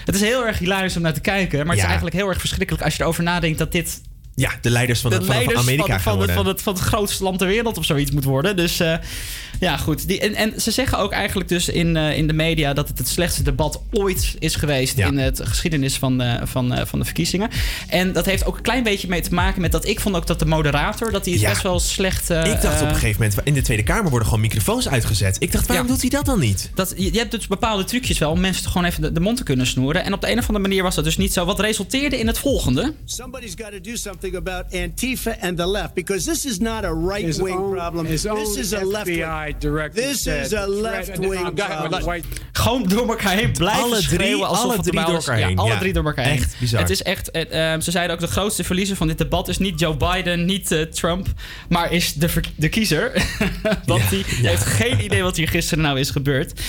Het is heel erg hilarisch om naar te kijken. Maar het is eigenlijk heel erg verschrikkelijk als je erover nadenkt dat dit Ja, de leiders van, de het, van, Amerika van, van, het, van, het, van het grootste land ter wereld of zoiets moet worden. Dus eh, ja, goed. Die, en, en ze zeggen ook eigenlijk dus in, eh, in de media dat het het slechtste debat ooit is geweest in het geschiedenis van, eh, van, eh, van de verkiezingen. En dat heeft ook een klein beetje mee te maken met dat ik vond ook dat de moderator, dat is Ja. best wel slecht. eh, ik dacht op een gegeven moment, in de Tweede Kamer worden gewoon microfoons uitgezet. Ik dacht, waarom Ja. doet hij dat dan niet? Dat, je, je hebt dus bepaalde trucjes wel om mensen gewoon even de, de mond te kunnen snoeren. En op de een of andere manier was dat dus niet zo. Wat resulteerde in het volgende. somebody's got to do something about Antifa and the left because this is not a right His wing own- problem. This is a left wing. This is a left wing problem. Gewoon door elkaar heen blijven Alle drie- schreeuwen alsof alle het drie door elkaar heen, Ja, alle drie door elkaar heen. Echt bizar. Het is echt, het, eh, ze zeiden ook de grootste verliezer van dit debat is niet Joe Biden, niet eh, Trump, maar is de, de kiezer. Want die heeft geen idee wat hier gisteren nou is gebeurd.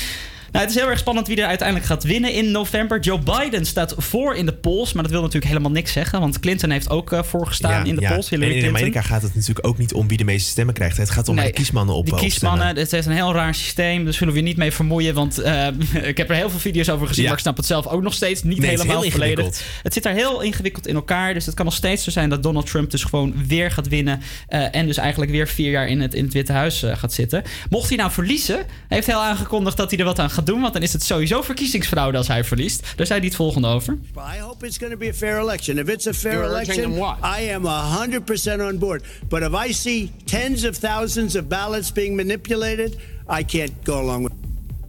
Nou, het is heel erg spannend wie er uiteindelijk gaat winnen in november. Joe Biden staat voor in de polls, maar dat wil natuurlijk helemaal niks zeggen. Want Clinton heeft ook eh, voorgestaan in de ja. polls. En in Clinton. Amerika gaat het natuurlijk ook niet om wie de meeste stemmen krijgt. Het gaat om Nee, de kiesmannen op op kiesmannen, het is een heel raar systeem. Daar zullen we je niet mee vermoeien. Want eh, ik heb er heel veel video's over gezien. Ja. Maar ik snap het zelf ook nog steeds niet Nee, het helemaal heel volledig. Het zit daar heel ingewikkeld in elkaar. Dus het kan nog steeds zo zijn dat Donald Trump dus gewoon weer gaat winnen. eh, en dus eigenlijk weer vier jaar in het, in het Witte Huis gaat zitten. Mocht hij nou verliezen, heeft hij al aangekondigd dat hij er wat aan gaat doen. Want dan is het sowieso verkiezingsfraude als hij verliest. Daar zei hij het volgende over. I hope it's going to be a fair election. If it's a fair You're election? I am 100% on board. But if I see tens of thousands of ballots being manipulated, I can't go along with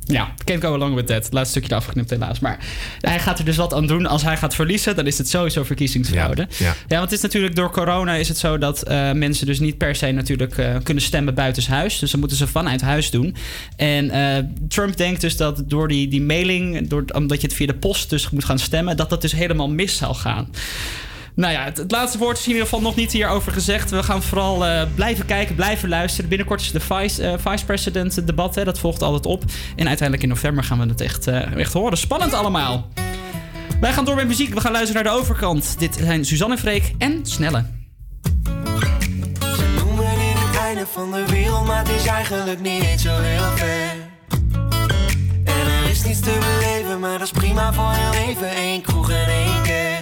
Ja, can't go along with that. Het laatste stukje afgeknipt helaas. Maar hij gaat er dus wat aan doen. Als hij gaat verliezen, dan is het sowieso verkiezingsfraude. Ja, ja. Ja, want het is natuurlijk door corona is het zo dat eh, mensen dus niet per se natuurlijk eh, kunnen stemmen buitenshuis. Dus dan moeten ze vanuit huis doen. En eh, Trump denkt dus dat door die, die mailing, door, omdat je het via de post dus moet gaan stemmen, dat dat dus helemaal mis zal gaan. Nou ja, het, laatste woord is in ieder geval nog niet hierover gezegd. We gaan vooral eh, blijven kijken, blijven luisteren. Binnenkort is de vice, eh, vice-president debat. Hè, dat volgt altijd op. En uiteindelijk in november gaan we het echt, eh, echt horen. Spannend allemaal. Wij gaan door met muziek. We gaan luisteren naar de overkant. Dit zijn Suzanne en Freek en Snelle. Noemen dit het einde van de wereld, maar het is eigenlijk niet eens zo heel ver. En er is niets te beleven, maar dat is prima voor heel even. Eén kroeg en één.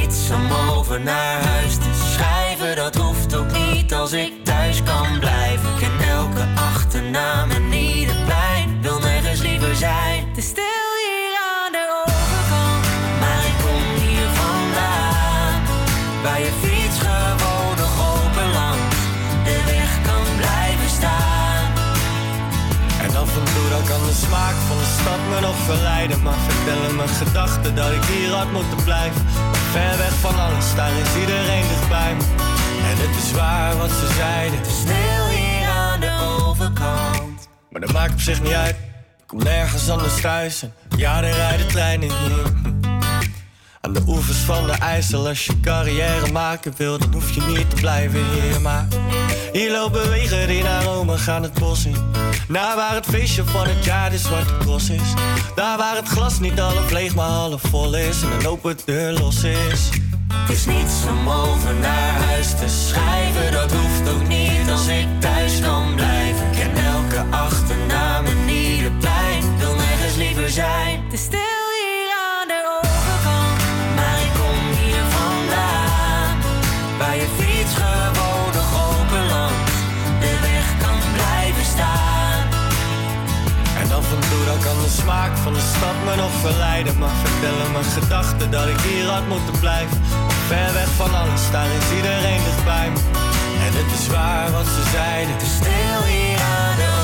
Niets om over naar huis te schrijven, dat hoeft ook niet als ik thuis kan blijven. Ik ken elke achternaam en ieder plein, wil nergens liever zijn. Is stil me nog verleiden. Maar vertellen mijn gedachten dat ik hier had moeten blijven. Ver weg van alles, daar is iedereen dichtbij me. En het is waar wat ze zeiden. Stil hier aan de overkant. Maar dat maakt op zich niet uit. Ik kom nergens anders thuis. En ja, er rijden treinen hier. Aan de oevers van de IJssel, als je carrière maken wil, dan hoef je niet te blijven hier. Maar hier lopen wegen die naar Rome gaan het bos in. Naar waar het feestje van het jaar de zwarte cross is. Daar waar het glas niet half leeg, maar half vol is. En een open deur los is. Het is niets om over naar huis te schrijven, dat hoeft ook niet als ik thuis kan blijven. Ik ken elke achternaam en ieder plein, wil nergens liever zijn. Van de stad me nog verleiden. Maar vertellen mijn gedachten dat ik hier had moeten blijven. Ver weg van alles, daar is iedereen dichtbij me. En het is waar wat ze zeiden. Het is stil hier aan de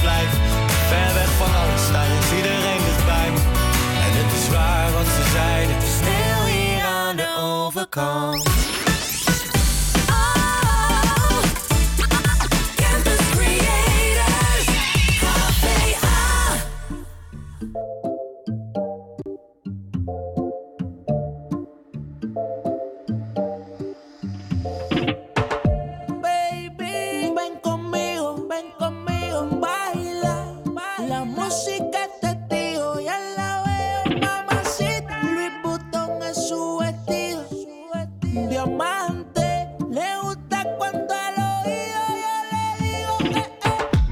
blijven. Ver weg van alles, daar is iedereen dichtbij me. En het is waar wat ze zeiden. Stil hier aan de overkant.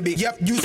Baby, yep, you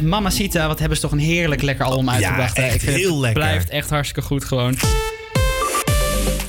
met Mamacita. Wat hebben ze toch een heerlijk lekker album uitgebracht. hè? echt Ik vind heel het lekker. blijft echt hartstikke goed gewoon.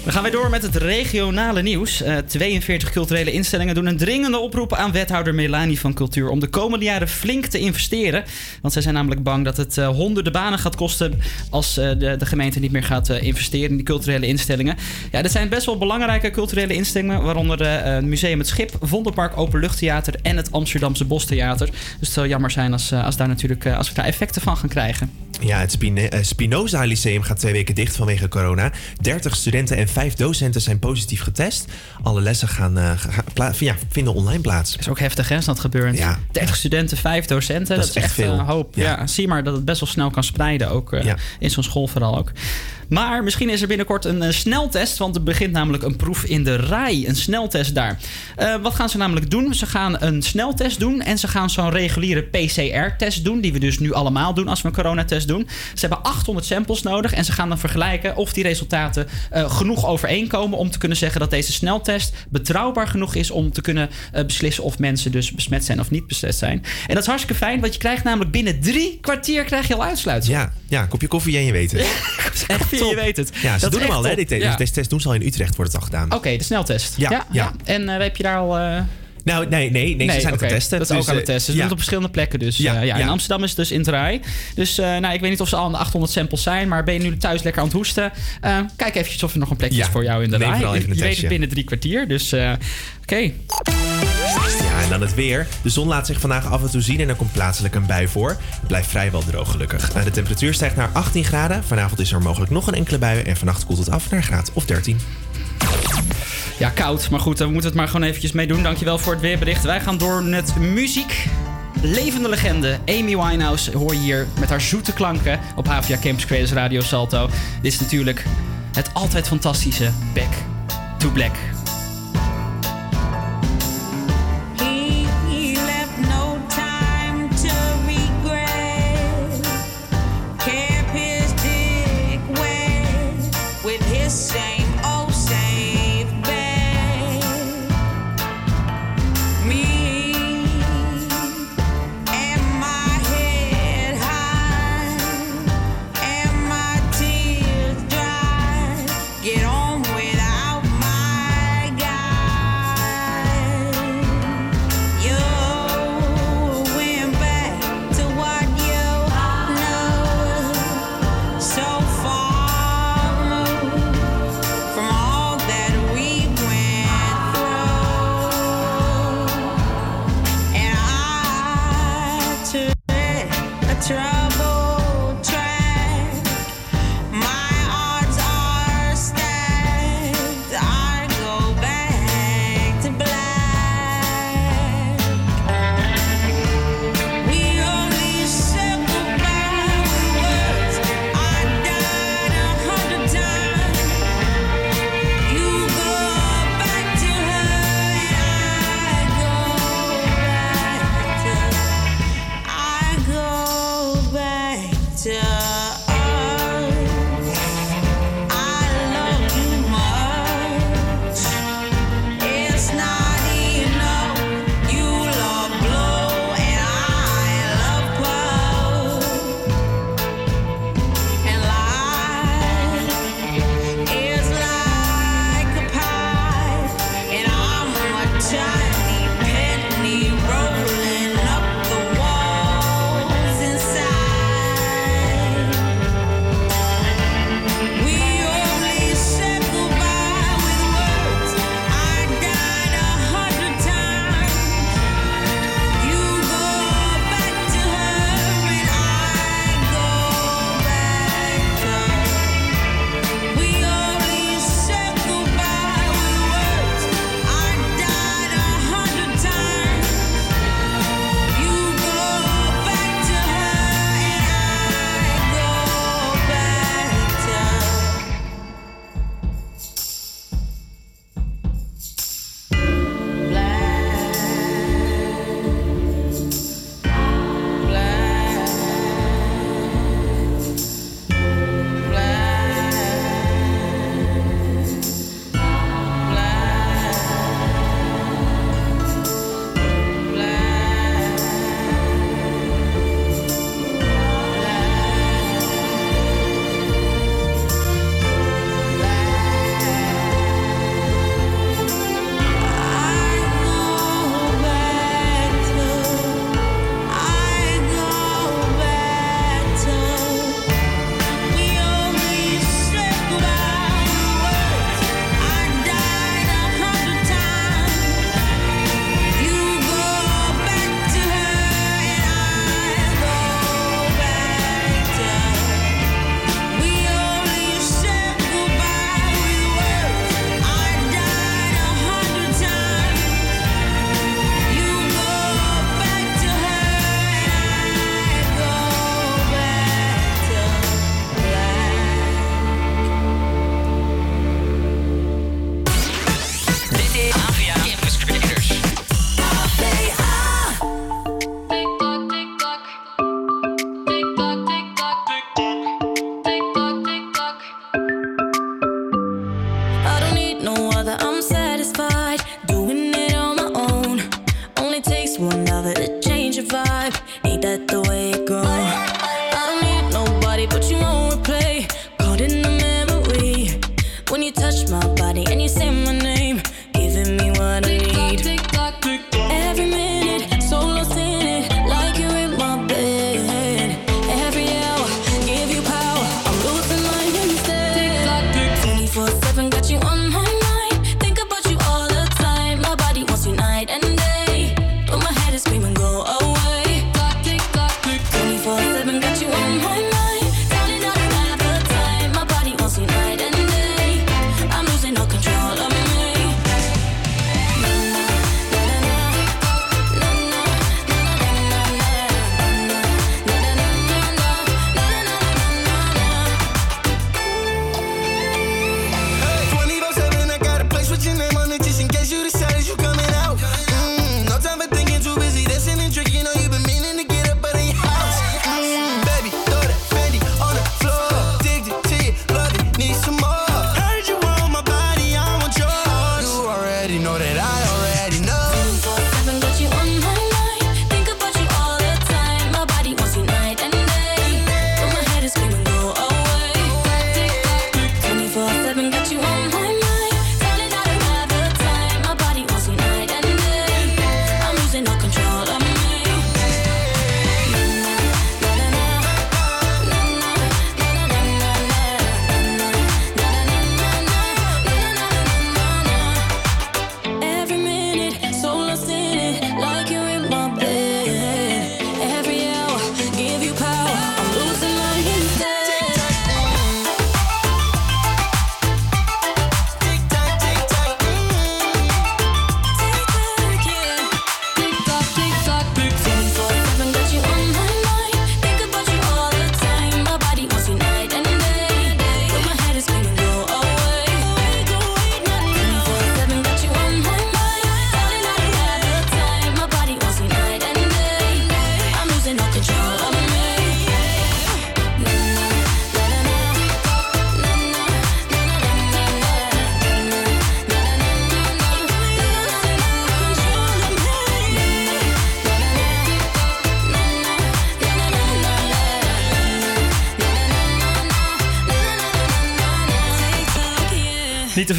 Dan gaan wij door met het regionale nieuws. Eh, 42 culturele instellingen doen een dringende oproep aan wethouder Melanie van Cultuur om de komende jaren flink te investeren. Want zij zijn namelijk bang dat het eh, honderden banen gaat kosten als eh, de, de gemeente niet meer gaat eh, investeren in die culturele instellingen. Ja, dit zijn best wel belangrijke culturele instellingen, waaronder eh, het Museum Het Schip, Vondelpark Openluchttheater en het Amsterdamse Bostheater. Dus het zou jammer zijn als, eh, als, daar natuurlijk, eh, als we daar effecten van gaan krijgen. Ja, het eh, Spinoza Lyceum gaat twee weken dicht vanwege corona. 30 studenten en 5 docenten zijn positief getest. Alle lessen gaan, eh, ja, vinden online plaats. Dat is ook heftig, hè, als dat gebeurt. Ja. 30 studenten, 5 docenten. Dat, is echt veel. Een hoop. Ja. Ja. zie maar dat het best wel snel kan spreiden. Ook eh, in zo'n school vooral ook. Maar misschien is er binnenkort een eh, sneltest. Want er begint namelijk een proef in de RAI. Een sneltest daar. Eh, wat gaan ze namelijk doen? Ze gaan een sneltest doen. En ze gaan zo'n reguliere PCR-test doen. Die we dus nu allemaal doen als we een coronatest doen. Ze hebben 800 samples nodig. En ze gaan dan vergelijken of die resultaten eh, genoeg overeenkomen. Om te kunnen zeggen dat deze sneltest betrouwbaar genoeg is. Om te kunnen beslissen of mensen dus besmet zijn of niet besmet zijn. En dat is hartstikke fijn. Want je krijgt namelijk binnen drie kwartier krijg je al uitsluitsel. Ja, ja, kopje koffie en je weet het. Echt, je weet het. Ja, ze Dat doen hem al, hè? Deze, test doen ze al in Utrecht, wordt het al gedaan. Oké, de sneltest. Ja, ja. En eh, heb je daar al... eh, Nou, nee, nee, nee, ze zijn aan het testen. Dat is ook Dus, aan het eh, testen. Ze doen het op verschillende plekken dus. Ja, Ja, ja. In. Amsterdam is het dus in het rij. Dus eh, nou, ik weet niet of ze al aan de 800 samples zijn. Maar ben je nu thuis lekker aan het hoesten? eh, kijk eventjes of er nog een plekje is voor jou in de neem rij. even een je weet het binnen drie kwartier. Dus eh, oké. Ja, en dan het weer. De zon laat zich vandaag af en toe zien en er komt plaatselijk een bui voor. Het blijft vrijwel droog gelukkig. De temperatuur stijgt naar 18 graden. Vanavond is er mogelijk nog een enkele bui en vannacht koelt het af naar een graad of 13. Ja, koud. Maar goed, we moeten het maar gewoon eventjes mee doen. Dankjewel voor het weerbericht. Wij gaan door met muziek. Levende legende Amy Winehouse hoor je hier met haar zoete klanken op HVA Campus Creators Radio Salto. Dit is natuurlijk het altijd fantastische Back to Black.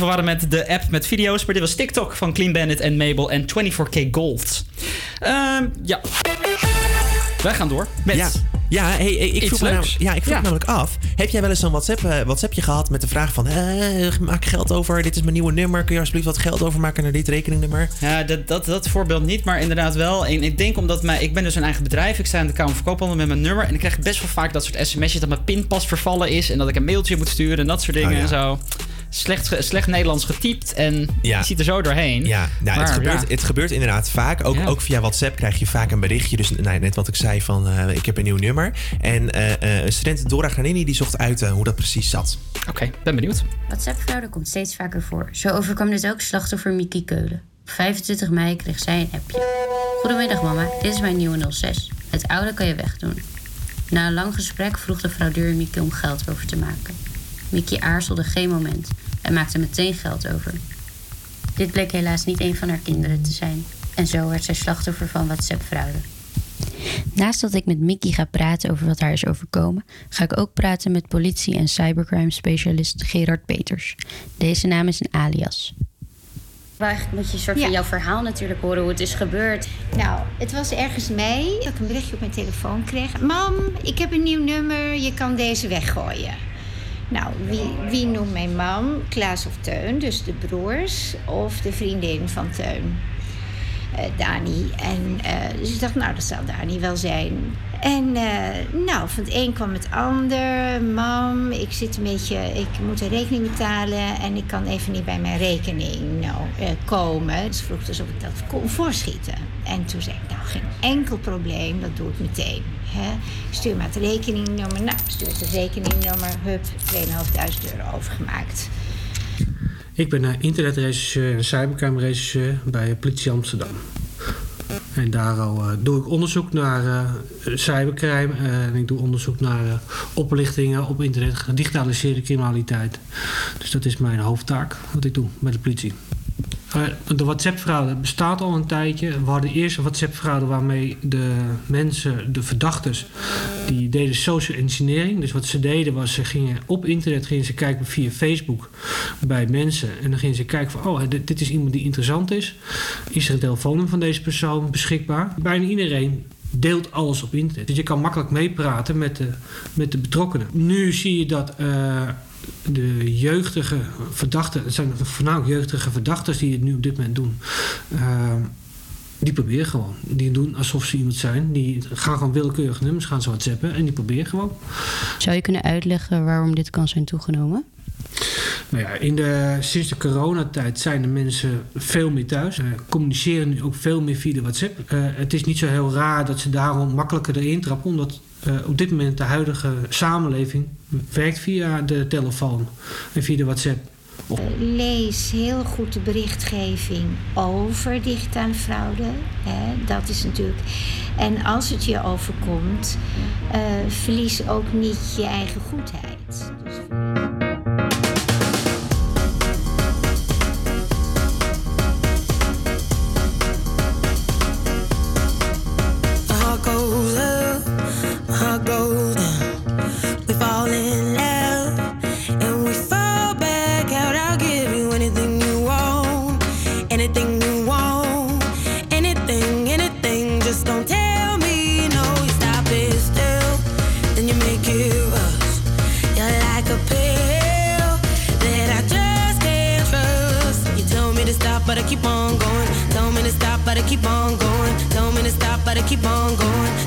Verwarren met de app met video's, maar dit was TikTok van Clean Bandit en Mabel en 24K Gold. Ehm, ja. Wij gaan door met Ja, ja hey, ik vroeg me, nou, ja, ik vroeg Ja. me namelijk af. Heb jij wel eens een WhatsApp, eh, WhatsAppje gehad met de vraag van... eh, maak geld over, dit is mijn nieuwe nummer. Kun je alsjeblieft wat geld overmaken naar dit rekeningnummer? Ja, dat, dat, dat voorbeeld niet, maar inderdaad wel. En ik denk omdat mij, ik ben dus een eigen bedrijf. Ik sta in de Kamer van Koophandel met mijn nummer. En ik krijg best wel vaak dat soort sms'jes dat mijn pinpas vervallen is. En dat ik een mailtje moet sturen en dat soort dingen Oh, ja. en zo. Slecht, slecht Nederlands getypt en Ja. je ziet er zo doorheen. Ja, nou, het, gebeurt, ja. het gebeurt inderdaad vaak. Ook, Ja. ook via WhatsApp krijg je vaak een berichtje. Dus nou, net wat ik zei van, eh, ik heb een nieuw nummer. En eh, eh, student, Dora Granini, die zocht uit hoe dat precies zat. Oké, ben benieuwd. WhatsApp-fraude komt steeds vaker voor. Zo overkwam dit ook slachtoffer Miki Keulen. Op 25 mei kreeg zij een appje. Goedemiddag mama, dit is mijn nieuwe 06. Het oude kan je wegdoen. Na een lang gesprek vroeg de fraudeur Miki om geld over te maken. Miki aarzelde geen moment en maakte meteen geld over. Dit bleek helaas niet een van haar kinderen te zijn. En zo werd zij slachtoffer van WhatsApp-fraude. Naast dat ik met Mickey ga praten over wat haar is overkomen, ga ik ook praten met politie- en cybercrime-specialist Gerard Peters. Deze naam is een alias. Maar eigenlijk moet je een soort van jouw verhaal natuurlijk horen hoe het is gebeurd. Nou, het was ergens mei dat ik een berichtje op mijn telefoon kreeg. Mam, ik heb een nieuw nummer, je kan deze weggooien. Nou, wie, wie noemt mijn mam? Klaas of Teun, dus de broers of de vriendin van Teun? eh, Dani. En eh, dus ik dacht, nou, dat zal Dani wel zijn. En eh, nou, van het een kwam het ander. Mam, ik zit een beetje, ik moet een rekening betalen en ik kan even niet bij mijn rekening nou, eh, komen. Dus vroeg dus of ik dat kon voorschieten. En toen zei ik, nou, geen enkel probleem, dat doe ik meteen. Hè? Stuur maar het rekeningnummer. Nou, stuur het rekeningnummer. Hup, 2.500 euro overgemaakt. Ik ben eh, internetregisseur en cybercrime-regisseur bij Politie Amsterdam. En daar eh, doe ik onderzoek naar eh, cybercrime. eh, en ik doe onderzoek naar oplichtingen op internet, gedigitaliseerde criminaliteit. Dus dat is mijn hoofdtaak, wat ik doe bij de politie. Eh, de WhatsApp-fraude bestaat al een tijdje. We hadden eerst een WhatsApp-fraude waarmee de mensen, de verdachters, die deden social engineering. Dus wat ze deden was, ze gingen op internet gingen ze kijken via Facebook bij mensen. En dan gingen ze kijken van, oh, dit, is iemand die interessant is. Is er een telefoonnummer van deze persoon beschikbaar? Bijna iedereen deelt alles op internet. Dus je kan makkelijk meepraten met de, met de betrokkenen. Nu zie je dat eh, de jeugdige verdachten, het zijn voornamelijk jeugdige verdachters die het nu op dit moment doen. eh, die proberen gewoon. Die doen alsof ze iemand zijn. Die gaan gewoon willekeurige nummers gaan ze whatsappen en die proberen gewoon. Zou je kunnen uitleggen waarom dit kan zijn toegenomen? Nou ja, in de, sinds de coronatijd zijn de mensen veel meer thuis. Eh, communiceren nu ook veel meer via de WhatsApp. Eh, het is niet zo heel raar dat ze daarom makkelijker erin trappen. Omdat eh, op dit moment de huidige samenleving werkt via de telefoon en via de WhatsApp. Lees heel goed de berichtgeving over digitale fraude. Hè, dat is natuurlijk. En als het je overkomt, eh, verlies ook niet je eigen goedheid. Dus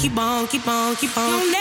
Keep on, keep on, keep on.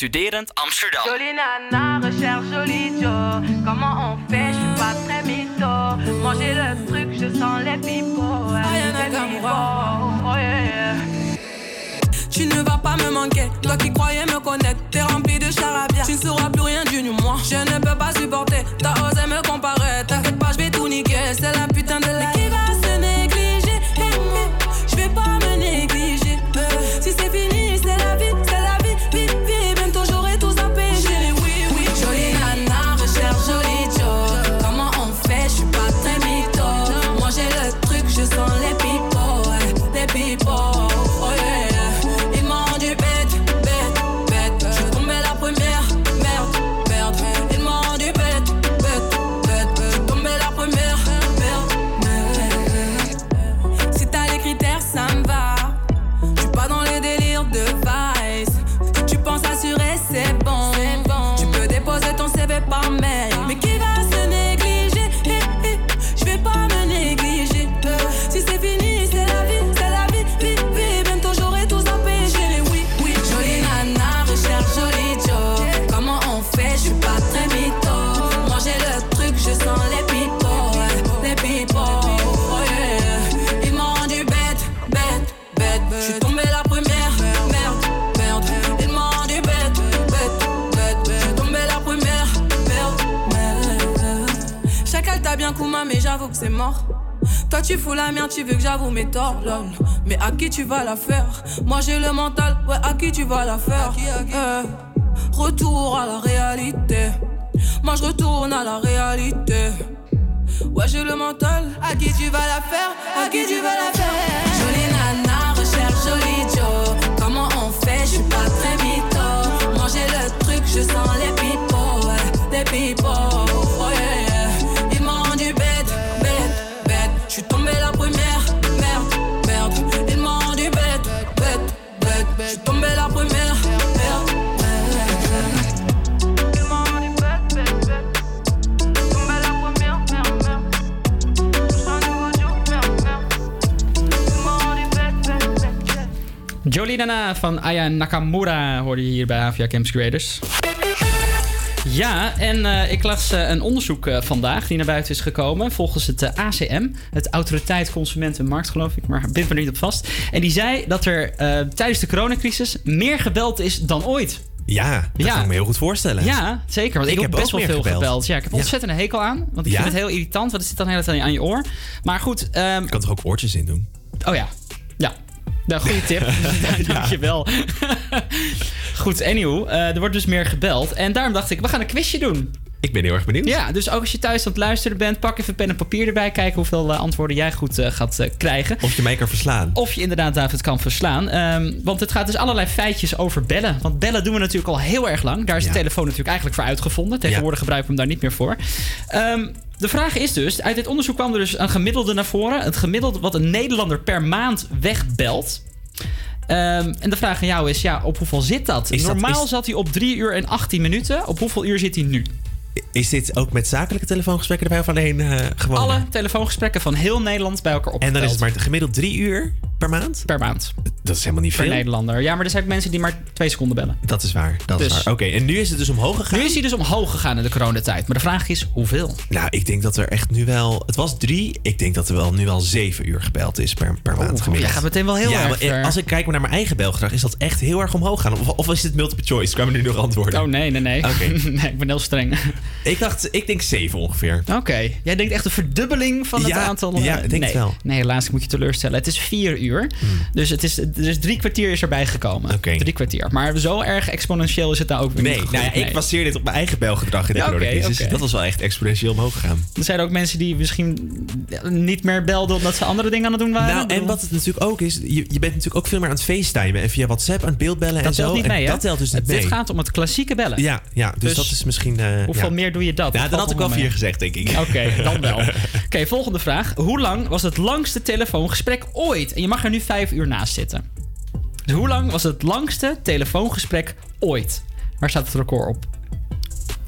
Studerend Amsterdam. Jolie nana, recherche jolie Joe. Comment on fait, je suis pas très mytho. Manger le truc, je sens les pipots. Pipots, oh yeah. Tu ne vas pas me manquer, toi qui croyais me connaître, t'es rempli de charabia. Tu ne sauras plus rien du moi. Je ne peux pas supporter, t'as osé me comparer. T'inquiète pas, je vais tout niquer, c'est la putain de la. Toi, tu fous la merde, tu veux que j'avoue mes torts, lol. Mais à qui tu vas la faire? Moi, j'ai le mental, ouais, à qui tu vas la faire? Eh, Retour à la réalité. Moi, je retourne à la réalité. Ouais, j'ai le mental. À qui tu vas la faire? À qui tu vas la faire? Jolie nana, recherche joli Joe. Comment on fait? Je suis pas très mytho. J'ai le truc, je sens les pipos. Ouais, les pipos. Jolie Nana van Aya Nakamura hoorde je hier bij Havia Campus Creators. Ja, en eh, ik las eh, een onderzoek eh, vandaag die naar buiten is gekomen. Volgens het ACM, het Autoriteit Consument en Markt, geloof ik. Maar bind me er niet op vast. En die zei dat er tijdens de coronacrisis meer gebeld is dan ooit. Ja, dat Ja. kan ik me heel goed voorstellen. Ja, zeker. Want ik, Ik heb best wel veel gebeld. gebeld. Ja, ik heb Ja. ontzettend een hekel aan. Want ik Ja? vind het heel irritant. Want het zit dan de hele tijd aan je oor. Maar goed. ehm, Je kan toch ook oortjes in doen? Oh ja. Ja. Nou, goede tip. Dankjewel. Goed, anyhow. eh, er wordt dus meer gebeld. En daarom dacht ik, we gaan een quizje doen. Ik ben heel erg benieuwd. Ja, dus ook als je thuis aan het luisteren bent, pak even pen en papier erbij. Kijken hoeveel eh, antwoorden jij goed eh, gaat eh, krijgen. Of je mij kan verslaan. Of je inderdaad David kan verslaan. Ehm, want het gaat dus allerlei feitjes over bellen. Want bellen doen we natuurlijk al heel erg lang. Daar is de telefoon natuurlijk eigenlijk voor uitgevonden. Tegenwoordig gebruiken we hem daar niet meer voor. Ehm, de vraag is dus, uit dit onderzoek kwam er dus een gemiddelde naar voren. Het gemiddelde wat een Nederlander per maand wegbelt. Ehm, en de vraag aan jou is, ja, op hoeveel zit dat? Is dat- Normaal is- zat hij op 3 uur en 18 minuten. Op hoeveel uur zit hij nu? Is dit ook met zakelijke telefoongesprekken erbij of alleen eh gewoon? Alle telefoongesprekken van heel Nederland bij elkaar En opgeteld. dan is het maar gemiddeld drie uur per maand? Per maand. Dat is helemaal niet Per veel. Nederlander. Ja, maar er zijn ook mensen die maar twee seconden bellen. Dat is waar. Dat is Dus- waar. Oké, en nu is het dus omhoog gegaan? Nu is hij dus omhoog gegaan in de coronatijd. Maar de vraag is, hoeveel? Nou, ik denk dat er echt nu wel... Het was drie. Ik denk dat er wel nu wel zeven uur gebeld is per, per maand gemiddeld. jij gaat meteen wel heel ja, erg maar ver. Als ik kijk naar mijn eigen belgedrag, is dat echt heel erg omhoog gaan. Of, of is dit multiple choice? Kwamen nu nog antwoorden? Oh, nee, nee, nee. Oké. nee, ik ben heel streng. Ik dacht, ik denk zeven ongeveer. Oké. Jij denkt echt een verdubbeling van het Ja, aantal... ja, eh, ik denk nee. het wel. Nee, helaas, ik moet je teleurstellen. Het is vier uur. Dus, het is, dus drie kwartier is erbij gekomen. Oké. Drie kwartier. Maar zo erg exponentieel is het nou ook weer Nee, niet nou ja, gegroeid. ik baseer dit op mijn eigen belgedrag in de Ja, coronacrisis. oké. Dat was wel echt exponentieel omhoog gegaan. Er zijn ook mensen die misschien niet meer belden omdat ze andere dingen aan het doen waren. Nou, en wat het natuurlijk ook is, je, je bent natuurlijk ook veel meer aan het facetimen en via WhatsApp aan het beeldbellen en dat zo. telt niet En mee, hè? Dat telt dus niet Dit mee. gaat om het klassieke bellen. Ja, ja dus, Dus dat is misschien... ja. Meer doe je dat? Ja, Dat dan had ik wel mee. vier gezegd, denk ik. Oké, dan wel. Oké, volgende vraag. Hoe lang was het langste telefoongesprek ooit? En je mag er nu vijf uur naast zitten. Dus hoe lang was het langste telefoongesprek ooit? Waar staat het record op?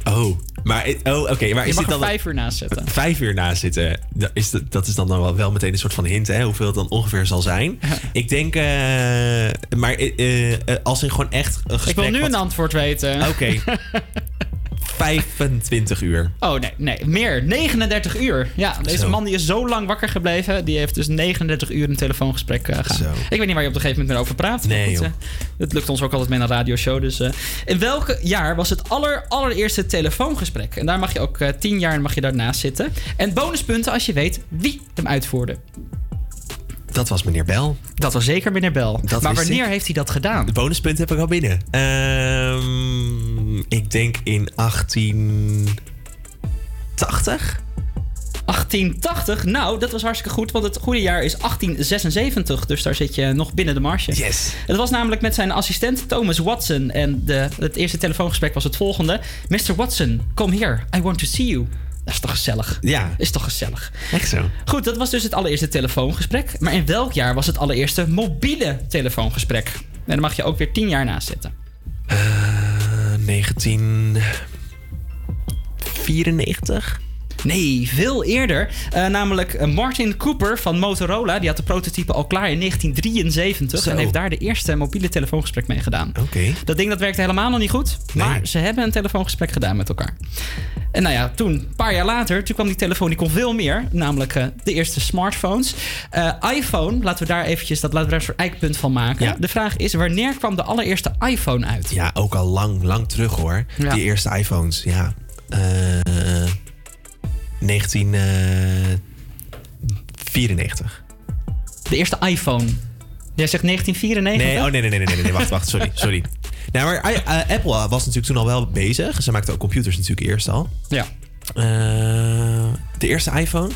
Oh, maar, oh, oké, maar je is mag dit er dan... vijf uur naast zitten. Vijf uur naast zitten, dat is, dat is dan wel, wel meteen een soort van hint, hè, hoeveel het dan ongeveer zal zijn. Ik denk, eh, maar eh, eh, als in gewoon echt een gesprek... Ik wil nu wat- een antwoord weten. Oké. 25 uur. Oh nee, nee, meer. 39 uur. Ja, deze Zo. man die is zo lang wakker gebleven. Die heeft dus 39 uur een telefoongesprek eh gehad. Ik weet niet waar je op een gegeven moment meer over praat. Nee, goed, eh, het lukt ons ook altijd met een radioshow. Dus, eh. in welk jaar was het aller, allereerste telefoongesprek? En daar mag je ook eh 10 jaar mag je daarnaast zitten. En bonuspunten als je weet wie hem uitvoerde. Dat was meneer Bel. Dat was zeker meneer Bel. Dat maar wanneer ik. heeft hij dat gedaan? De bonuspunt heb ik al binnen. Ehm, ik denk in 1880. 1880? Nou, dat was hartstikke goed, want het goede jaar is 1876. Dus daar zit je nog binnen de marge. Yes. Het was namelijk met zijn assistent Thomas Watson. En de, het eerste telefoongesprek was het volgende. Mr. Watson, come here. I want to see you. Dat is toch gezellig? Ja. Is toch gezellig? Echt zo. Goed, dat was dus het allereerste telefoongesprek. Maar in welk jaar was het allereerste mobiele telefoongesprek? En dan mag je ook weer 10 jaar naast zitten. Eh, 1994. Nee, veel eerder. Eh, namelijk eh, Martin Cooper van Motorola. Die had de prototype al klaar in 1973. Zo. En heeft daar de eerste mobiele telefoongesprek mee gedaan. Oké. Dat ding dat werkte helemaal nog niet goed. Maar ze hebben een telefoongesprek gedaan met elkaar. En nou ja, toen, een paar jaar later, toen kwam die telefoon, die kon veel meer. Namelijk eh, de eerste smartphones. IPhone, laten we daar eventjes, dat laten we daar een eikpunt van maken. Ja. De vraag is, wanneer kwam de allereerste iPhone uit? Ja, ook al lang, lang terug hoor. Ja. Die eerste iPhones, ja. Eh, 1994. De eerste iPhone. Jij zegt 1994? Nee, oh nee, nee, nee, nee, nee, nee, wacht, wacht, sorry, sorry. Nou, maar eh, eh, Apple was natuurlijk toen al wel bezig. Ze maakten ook computers natuurlijk eerst al. Ja. Eh, de eerste iPhone?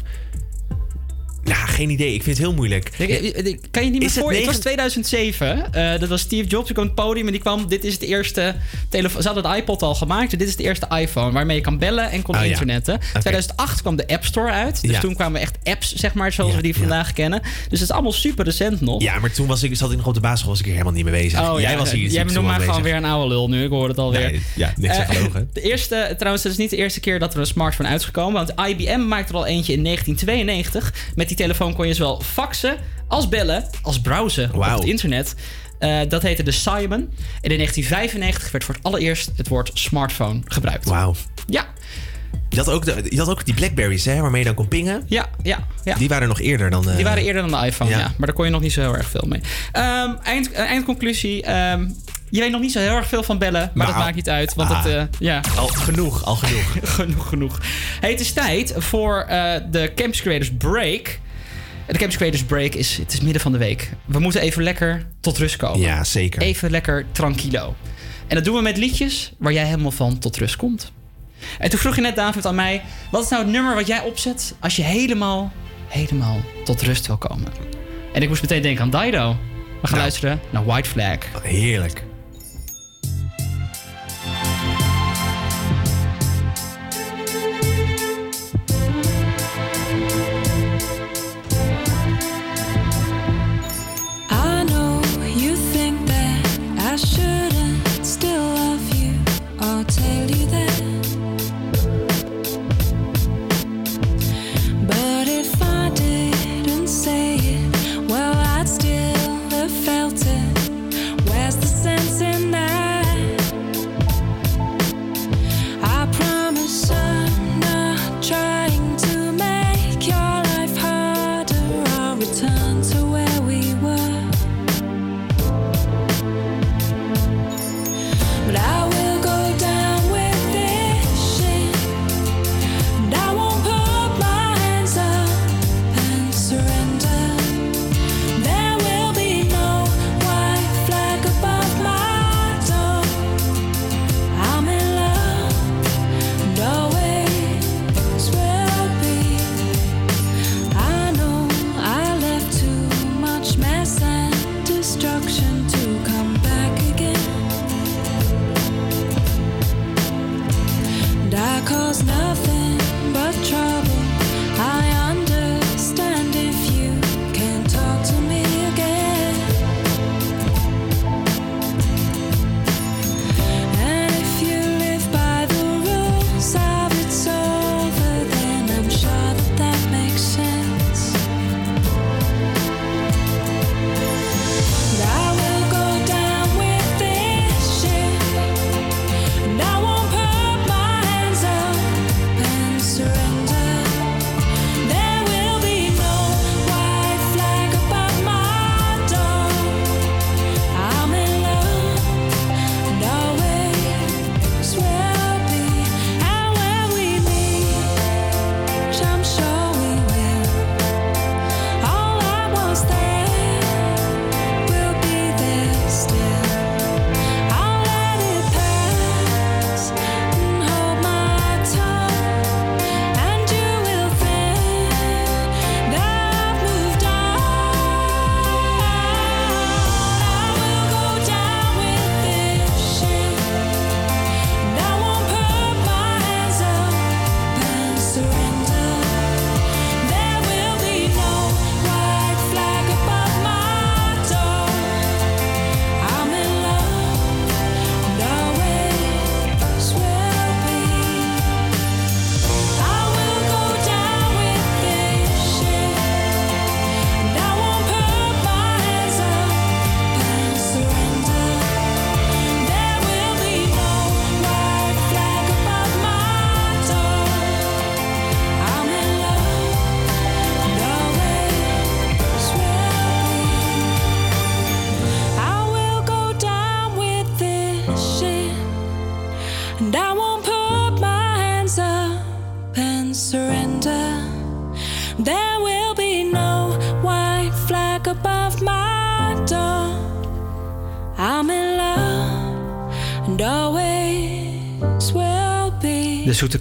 Nou, geen idee. Ik vind het heel moeilijk. Ik- ik- ik- Kan je niet meer het voor? Het was negen- 2007. Eh, dat was Steve Jobs. Die kwam op het podium en die kwam. Dit is het eerste telefoon. Ze hadden de iPod al gemaakt. dus Dit is de eerste iPhone waarmee je kan bellen en kon Oh, ja. internetten. 2008 kwam de App Store uit. Dus Ja. toen kwamen echt apps, zeg maar, zoals we die vandaag kennen. Dus het is allemaal super recent nog. Ja, maar toen was ik, zat ik nog op de basisschool, was ik er helemaal niet mee bezig. Oh, Jij ja, was hier Jij al maar gewoon weer een oude lul nu. Ik hoor het alweer. Nee, ja, niks Eh, uh, gelogen. De eerste, trouwens, het is niet de eerste keer dat er een smartphone uitgekomen. Want IBM maakte er al eentje in 1992. Met die telefoon kon je zowel faxen als bellen, als browsen op het internet. Eh, dat heette de Simon. En in 1995 werd voor het allereerst het woord smartphone gebruikt. Wauw. Ja. Je had, ook de, je had ook die Blackberries, hè, waarmee je dan kon pingen. Ja, ja, ja. Die waren nog eerder dan... eh, Die waren eerder dan de iPhone, ja. ja. Maar daar kon je nog niet zo heel erg veel mee. Ehm, eind, eh, eindconclusie. ehm, je weet nog niet zo heel erg veel van bellen, maar dat Nou, maakt niet uit. Want ah. het, eh, ja. Al genoeg, al genoeg. genoeg, genoeg. Hey, het is tijd voor eh, de Campus Creators Break. De Campus Creators Break is, het is midden van de week. We moeten even lekker tot rust komen. Ja, zeker. Even lekker tranquilo. En dat doen we met liedjes waar jij helemaal van tot rust komt. En toen vroeg je net, David, aan mij... wat is nou het nummer wat jij opzet als je helemaal, helemaal tot rust wil komen? En ik moest meteen denken aan Dido. We gaan luisteren naar White Flag. Heerlijk.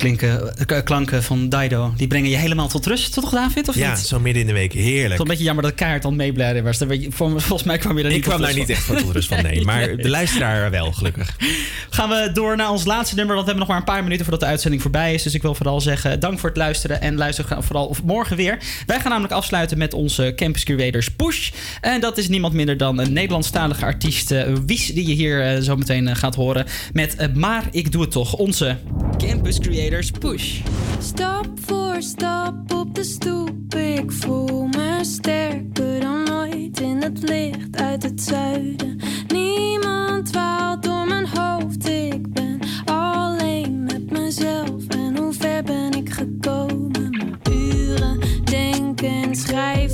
Klinken, eh, klanken van Dido, die brengen je helemaal tot rust, toch David? Of Ja, niet? zo midden in de week. Heerlijk. Het is een beetje jammer dat Kaart dan meeblijden was. Daar Volgens mij kwam je er niet Ik kwam daar niet echt van tot rust van, nee. Maar de luisteraar wel, gelukkig. Gaan we door naar ons laatste nummer, want we hebben nog maar een paar minuten voordat de uitzending voorbij is. Dus ik wil vooral zeggen, dank voor het luisteren en luister vooral of morgen weer. Wij gaan namelijk afsluiten met onze Campus Curators Push. En dat is niemand minder dan een Nederlandstalige artiest, eh, Wies, die je hier eh, zo meteen gaat horen. Met Maar ik doe het toch, onze Campus Push. Stap voor stap op de stoep, ik voel me sterker dan ooit in het licht uit het zuiden. Niemand waalt door mijn hoofd, ik ben alleen met mezelf. En hoe ver ben ik gekomen? Mijn uren denken, schrijven.